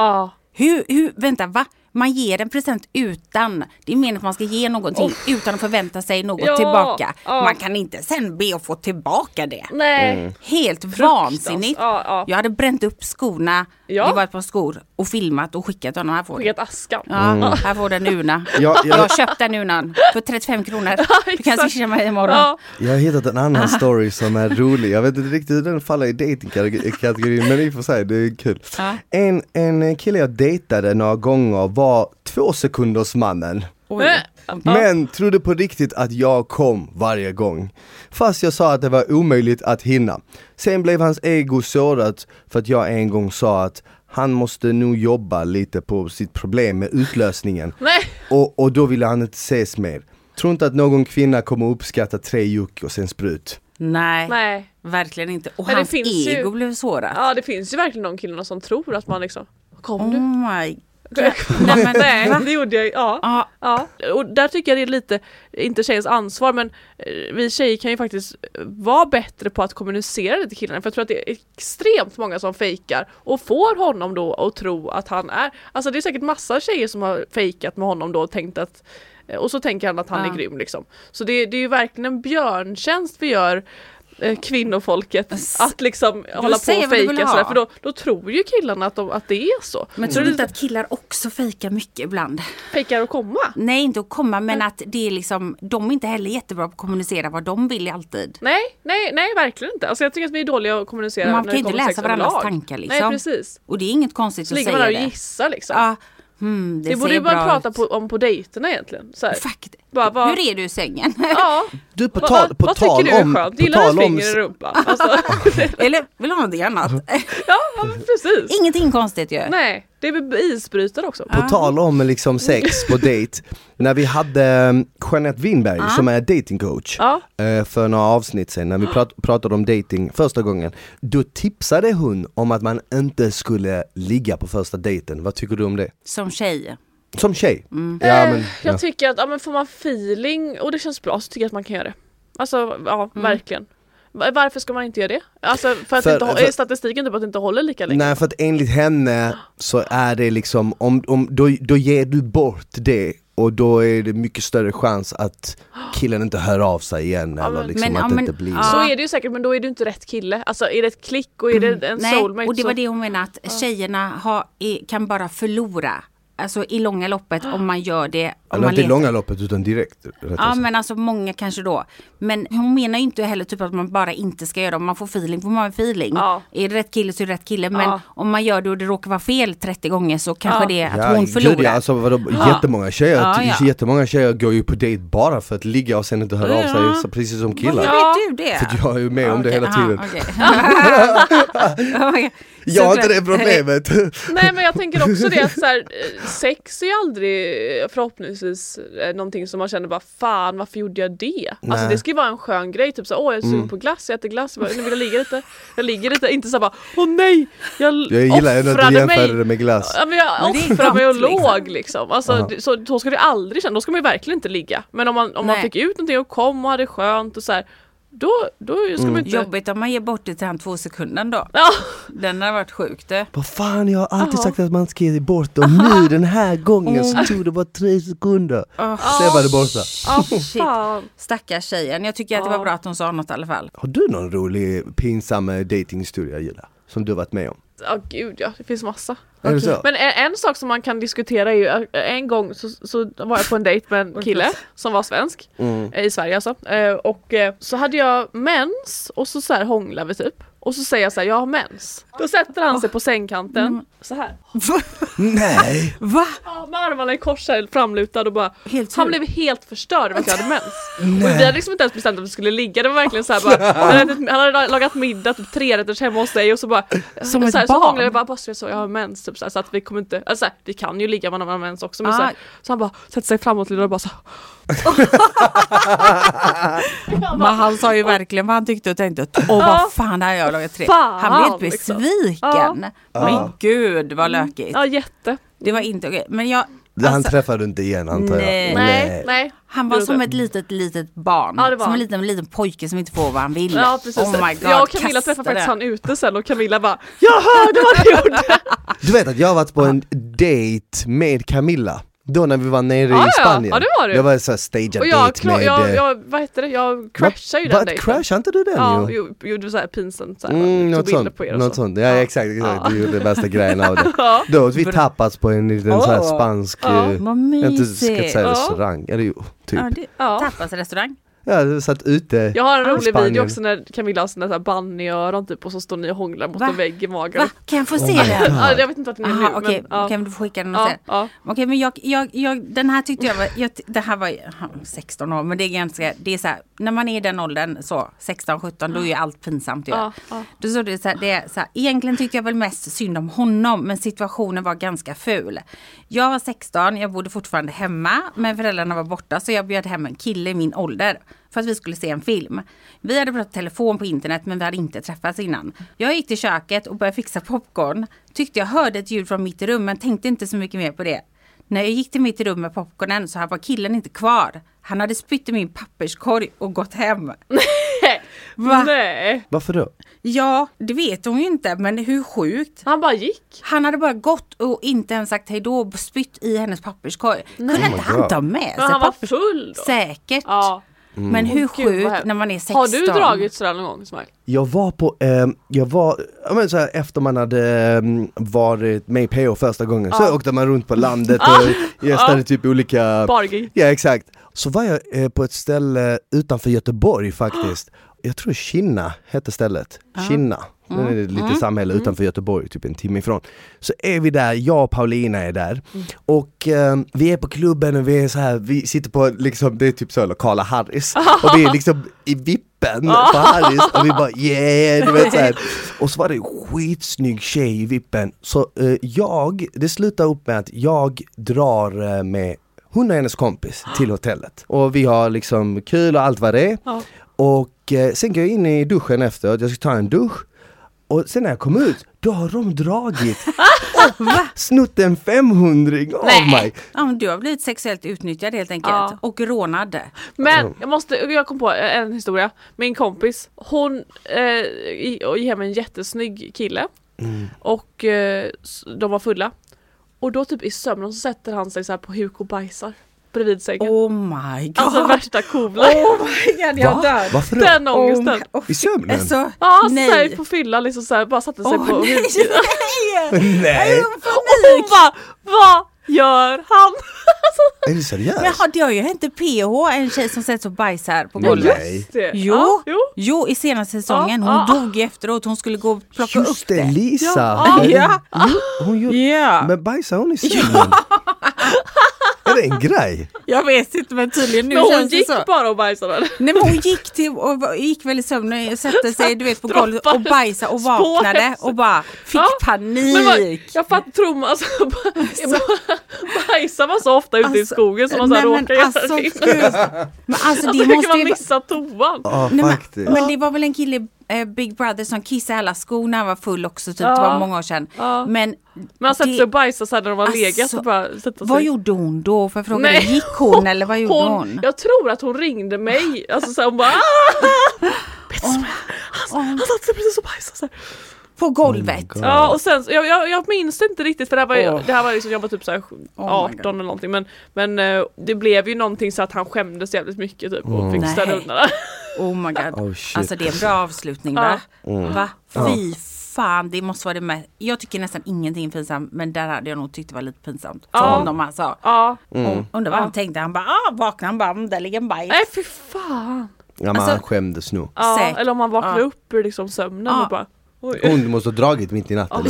Hur, hur, vänta va? Man ger en present utan, det är meningen att man ska ge någonting utan att förvänta sig något Ja, tillbaka. ja. Man kan inte sen be att få tillbaka det. Nej. Helt vansinnigt. Ja, ja. Jag hade bränt upp skorna, Ja. det var ett par skor, och filmat och skickat honom. Här får du. Skickat askan. Ja, här får du en Una. Ja, jag- Jag har köpt den Unan för 35 kronor. Du kan swisha mig imorgon. Ja. Jag har hittat en annan story som är rolig, jag vet inte riktigt hur den faller i datingkategorin men i och för sig det är kul. Ja. En, en kille jag dejtade några gånger var två sekunders mannen. Oj. Men tror du på riktigt att jag kom varje gång? Fast jag sa att det var omöjligt att hinna. Sen blev hans ego sårat för att jag en gång sa att han måste nog jobba lite på sitt problem med utlösningen. Nej, Och, och då ville han inte ses mer. Tror inte att någon kvinna kommer uppskatta tre juck och sen sprut. Nej, nej. verkligen inte. Och Men det hans finns ju- ego blev sårat. Ja det finns ju verkligen de killarna som tror att man liksom Kom du? Oh my Nej, men, Nej det gjorde jag ja. Ja, Ja, och där tycker jag det är lite, inte tjejens ansvar men eh, vi tjejer kan ju faktiskt vara bättre på att kommunicera det till killarna för jag tror att det är extremt många som fejkar och får honom då att tro att han är, alltså det är säkert massa tjejer som har fejkat med honom då och tänkt att eh, och så tänker han att han Ja. är grym liksom. Så det, det är ju verkligen en björntjänst vi gör eh, kvinnofolket S- att liksom hålla på och du fejka sådär för då, då tror ju killarna att, de, att det är så. men tror du det inte att killar också fejkar mycket ibland? fejkar att komma? Nej, inte att komma men att det är liksom, de är inte heller jättebra på att kommunicera vad de vill alltid. Nej, nej, nej verkligen inte. Alltså jag tycker att vi är dåliga att kommunicera Man kan det ju inte läsa varandras tankar liksom. Nej precis. Och det är inget konstigt Så att ligger man säga där och det. gissar liksom. Ja, hmm, det, det borde ju bara prata på, om på dejterna egentligen. Så här. Fakt. Bara, vad- Hur är du i sängen? Ja, Du på tal, på vad tal tycker du om... är skönt? på Gillar du om i rumpan? Alltså, Eller vill du ha någonting annat? ja, precis. Ingenting konstigt ju. Nej, det är isbrytare också. På tal om liksom sex på dejt, när vi hade um, Jeanette Winberg Ja. som är datingcoach Ja, eh, för några avsnitt sen när vi prat, pratade om dating första gången, då tipsade hon om att man inte skulle ligga på första dejten. Vad tycker du om det? Som tjej. Som tjej? Mm. Ja, Eh, men, ja. jag tycker att ja, men får man feeling och det känns bra så tycker jag att man kan göra det. Alltså ja, Mm. verkligen. Va- Varför ska man inte göra det? Alltså för att För- inte, för- är statistiken typ att det inte håller lika länge? Nej för att enligt henne så är det liksom, om, om, då, då ger du bort det och då är det mycket större chans att killen inte hör av sig igen Ja, eller liksom men- att ja, det inte blir ja. så. Så är det ju säkert men då är det inte rätt kille. Alltså är det ett klick och är det en Nej, soulmate och det så... var det hon menade att tjejerna har, är, kan bara förlora. Alltså i långa loppet om man gör det. Om Eller man inte i letar- långa loppet utan direkt. Ja men alltså många kanske då. Men hon menar ju inte heller typ att man bara inte ska göra det. Om man får feeling får man feeling. Ja. Är det rätt kille så är det rätt kille. Men Ja. om man gör det och det råkar vara fel 30 gånger så kanske Ja. det är att Ja, hon gud, förlorar. ja, alltså, vadå, jättemånga, tjejer, Ja, ja. jättemånga tjejer går ju på dejt bara för att ligga och sen inte höra av Ja. sig, så precis som killar. Ja. vet du det? För jag är ju med om det Okej, hela aha, tiden. okej. Jag har inte det problemet. Nej men jag tänker också det att så här, eh, sex är ju aldrig eh, förhoppningsvis eh, någonting som man känner bara fan varför gjorde jag det? Alltså Nej. det ska ju vara en skön grej, typ såhär åh jag är sugen Mm. på glass, jag äter glass, jag bara, nu vill jag ligga lite, jag ligger lite, inte såhär bara åh nej, jag, Jag gillar ändå att du offrade jämförde det med glass. Ja men jag offrar mig och låg liksom. Alltså, Aha. så, så ska det aldrig kännas, då ska man ju verkligen inte ligga. Men om man, om man fick ut någonting och kom och hade skönt och så här, då, då ska Mm. man inte... Jobbigt om man ger bort det till han två sekunder då. Ja, Den har varit sjukt det. Vad fan, jag har alltid Ja. sagt att man ska ge bort och nu den här gången så tog det bara tre sekunder. Oh, Sen var det borta. ja Shit. fan. Stackars tjejen. Jag tycker att det var bra att hon sa något i alla fall. Har du någon rolig pinsam datinghistoria Gilla? Som du varit med om? Ja gud ja, det finns massa. Så? Men en, en sak som man kan diskutera är ju, eh, en gång så, så var jag på en dejt med en kille som var svensk, Mm. eh, i Sverige alltså. Eh, Och så hade jag mens och så, så här hånglade vi typ. Och så säger jag så här, jag har mens. Då sätter han sig på sängkanten, så här. Nej! Va? Ja, med armarna i kors här, framlutad och bara Helt Han blev helt förstörd över att jag hade mens. Och vi hade liksom inte ens bestämt att vi skulle ligga, det var verkligen såhär bara Han hade, han hade lagat middag, typ trerätters hemma hos dig och så bara Som så, ett här, så barn. hånglade jag bara, bara så, så jag har mens typ så, här, så att vi kommer inte, alltså så här, vi kan ju ligga man har mens också men så, Ah. här, så han bara sätter sig framåt lite och bara så Men han sa ju verkligen vad han tyckte och tänkte. Åh Ja. vad fan har jag lagat tre? Fan, han blev helt liksom. besviken. Ja. Men gud vad lökigt. Ja jätte. Det var inte okej. Men jag, Han alltså, träffade du inte igen antar jag? Nej. Nej, han var som ett litet, litet barn. Ja, det var som en han. liten, liten pojke som inte får vad han vill. Ja precis. Oh my God, jag och Camilla träffade faktiskt han ute sen och Camilla bara Jag hörde vad du gjorde! Du vet att jag har varit på en dejt med Camilla Då när vi var nere Ja, i ja. Spanien Ja, det var du. Jag var såhär stagead Och jag, date med... jag, eh, jag, vad heter det, jag crashade ju den vad, dejten. crashade inte du den Ja, ju? jo, gjorde såhär pinsamt såhär, Mm, tog något bilder sånt, på er och något så. sånt. Ja, exakt, exakt. Ja. du gjorde värsta grejen av det Ja. Då åt vi tapas på en liten så här Åh. spansk, Ja. eh, Vad jag inte ska mysigt. säga Ja. restaurang, eller jo, typ Ja, det, Ja. Tapasrestaurang. Ja, satt ute. Jag har en rolig Spanien. video också när Camilla har sina bunnyöron typ och så står ni och hånglar mot Va? en vägg i magen. Va? Kan jag få se Oh den? Ja, jag vet inte vart den är Jaha, nu okej, men ja. kan du skicka den och Ja, se? ja. Okej, men jag, jag, jag, den här tyckte jag var, jag, det här var ja, 16 år, men det är ganska, det är så här, när man är i den åldern, så 16, 17, då är ju allt pinsamt ju. Ja, ja. Då så det så här, det är så här, egentligen tyckte jag väl mest synd om honom, men situationen var ganska ful. Jag var 16, jag bodde fortfarande hemma, men föräldrarna var borta, så jag bjöd hem en kille i min ålder för att vi skulle se en film. Vi hade pratat telefon på internet men vi hade inte träffats innan. Jag gick till köket och började fixa popcorn. Tyckte jag hörde ett ljud från mitt rum men tänkte inte så mycket mer på det. När jag gick till mitt rum med popcornen så var killen inte kvar. Han hade spytt i min papperskorg och gått hem. Va? Nej, Varför då? Ja, det vet hon ju inte men hur sjukt. han bara gick. Han hade bara gått och inte ens sagt hej då och spytt i hennes papperskorg. Kunde Oh inte han ta med sig Men han var full då. Säkert. Ja. Men hur vad sjukt när man är 16. Har du dragit sådär någon gång Ismail? Jag var på, eh, jag var, ja men så här, efter man hade eh, varit med i PO första gången så Ja. åkte man runt på landet Ah. och gästade Ja. typ olika Bargig. Ja exakt. Så var jag eh, på ett ställe utanför Göteborg faktiskt. Jag tror Kinna hette stället. Kinna. Det är ett litet samhälle utanför Göteborg, typ en timme ifrån. Så är vi där, jag och Paulina är där. Och eh, vi är på klubben och vi är så här, vi sitter på liksom, det är typ så lokala Harrys. Och vi är liksom i vippen på Harrys och vi bara yeah, du vet så här. Och så var det en skitsnygg tjej i vippen. Så eh, jag, det slutar upp med att jag drar eh, med hon och hennes kompis till hotellet. Och vi har liksom kul och allt vad det är. Ja. Och eh, sen går jag in i duschen efter, jag ska ta en dusch. Och sen när jag kom ut, då har de dragit och snott en 500 av Nej. mig. Ja, men du har blivit sexuellt utnyttjad helt enkelt. Ja. Och rånad. Men jag måste, jag kom på en historia. Min kompis, hon eh, och ge hem en jättesnygg kille. Och eh, s- de var fulla. Och då typ i sömnen så sätter han sig så här på huk och bajsar bredvid sängen. Oh my god. Alltså värsta coola. Oh my god, jag Va? dör. Varför då? Den ångesten. Oh, oh, I sömnen? Alltså, Ja, nej. sig på fylla liksom så här, bara satte sig Åh på nej, nej! Nej, Jag Och hon bara, vad gör han? är det seriöst? Men det har ju hänt i PH, en tjej som sätts och bajsar på Nej. golvet. Nej. Det. Jo, Ja, jo. jo, i senaste säsongen. Hon ja. dog efteråt, hon skulle gå och plocka Just upp det, det. Lisa! Ja. Ja. Jo, Hon gjorde, Ja, Men bajsar hon i sömnen? Är det en grej? jag vet inte men tydligen nu Men hon känns det gick så. bara och bajsade. Nej men hon gick till och gick väl i sömnen och satte sig du vet på golvet och bajsade och spåret. vaknade och bara fick Ja, panik. Men vad, jag fattar, tror man alltså, bajsar man så ofta ute i Alltså, skogen som man så här nej, men råkar göra alltså, gud. Men alltså Alltså, det hur måste ju man missa toan? Ja, men, men det var väl en kille i eh, Big Brother som kissade alla skor när han var full också, typ. Ja. det var många år sedan. Ja. Men Man har sett det- sig och bajsat så här när de har Alltså, legat och bara sig. vad gjorde hon då? För jag fråga Nej, dig, gick hon eller vad gjorde hon? Jag tror att hon ringde mig, alltså så här, hon bara "Ah!" Vet du som- Han, han satte sig precis och bajsade så här. På golvet? God. Ja och sen, så- jag, jag, jag minns det inte riktigt för det här var, ju- Åh. det här var liksom, jag var typ så här Oh my 18 God. eller någonting men, men eh, det blev ju någonting så att han skämdes jävligt mycket typ och fick städa Nej. undan. Oh my god. Oh, alltså det är en bra avslutning va? Va? Fy fan, det måste vara det med. Jag tycker nästan ingenting är pinsamt men där hade jag nog tyckt det var lite pinsamt. För Ja. honom alltså. Ja, Mm. Undrar vad Ja. han tänkte. Han bara, ah, vaknade han bara, mm, där ligger en bajs. nej fy fan. Ja men Alltså- han skämdes nog. Ja, eller om man vaknar Ja. upp ur liksom sömnen Ja. och bara oj. Hon måste ha dragit mitt i natten då,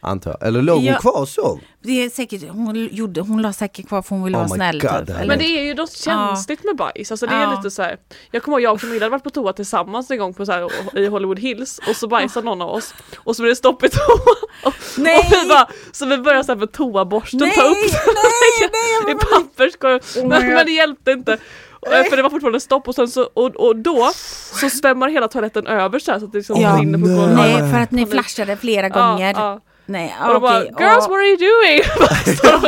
antar jag. Eller låg hon Ja. kvar sov? Det är säkert, hon, gjorde, hon la säkert kvar för hon ville Oh vara snäll. God, typ. Men det är ju något känsligt med bajs, alltså det är Ja. lite så här. Jag kommer ihåg jag och Camilla hade varit på toa tillsammans en gång på så här, i Hollywood Hills och så bajsade någon av oss och så blev det stopp i toan. Och, Nej! och vi bara, så vi började så här med toaborsten Nej, ta upp nej, nej, i papperskorgen. Oh men, det hjälpte inte. Och, För det var fortfarande stopp och, sen så, och, och då så svämmar hela toaletten över så, här, så att det liksom Ja. rinner på Nej. golvet. Nej, för att ni flashade flera Ja, gånger. ja. Nej, Och de bara. “Girls ja. what are you doing?”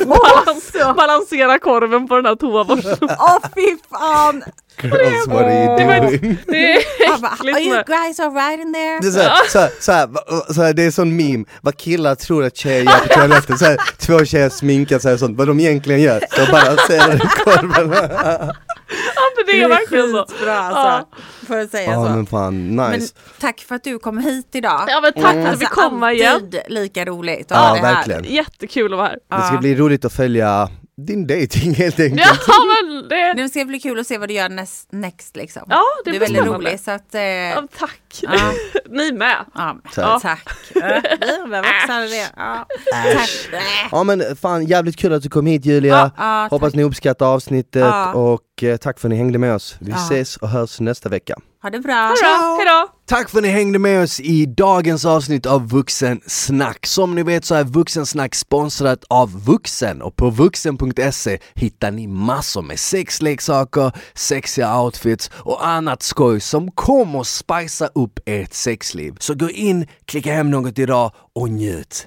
Och balans, balanserar korven på den här toaborsten. Åh fy fan! Girls, what are you doing? Det är bara, Are äckligt you guys alright in there? Det är, så här, så här, så här, va- så här, det är sån meme, vad killar tror att tjejer gör på toaletten, så här, två tjejer sminkar sig och sånt, vad de egentligen gör, de balanserar i korven. Ja men det är verkligen så. skitbra alltså. Får jag säga Ja så. men fan, Men nice. tack för att du kom hit idag. Ja men tack för att vi Alltså, kom igen. alltid lika roligt att Ja, ha det här. verkligen. Jättekul att vara här. Det ska bli roligt att följa din dating helt enkelt. Ja men det... Det ska bli kul att se vad du gör next, next liksom. Ja det du är väldigt rolig så att... Eh, Ja, tack! Ja. Ni med! ja, Tack. tack. Ja, vad vuxen det. Ja, tack. Ja men fan jävligt kul att du kom hit Julia. Ja, ja, Hoppas tack. ni uppskattar avsnittet Ja. och eh, tack för att ni hängde med oss. Vi Ja. ses och hörs nästa vecka. Ha det bra. Hejdå! Hejdå! Tack för att ni hängde med oss i dagens avsnitt av Vuxensnack. Som ni vet så är Vuxensnack sponsrat av Vuxen och på vuxen.se hittar ni massor med sexleksaker, sexiga outfits och annat skoj som kommer att spicea upp ert sexliv. Så gå in, klicka hem något idag och njut!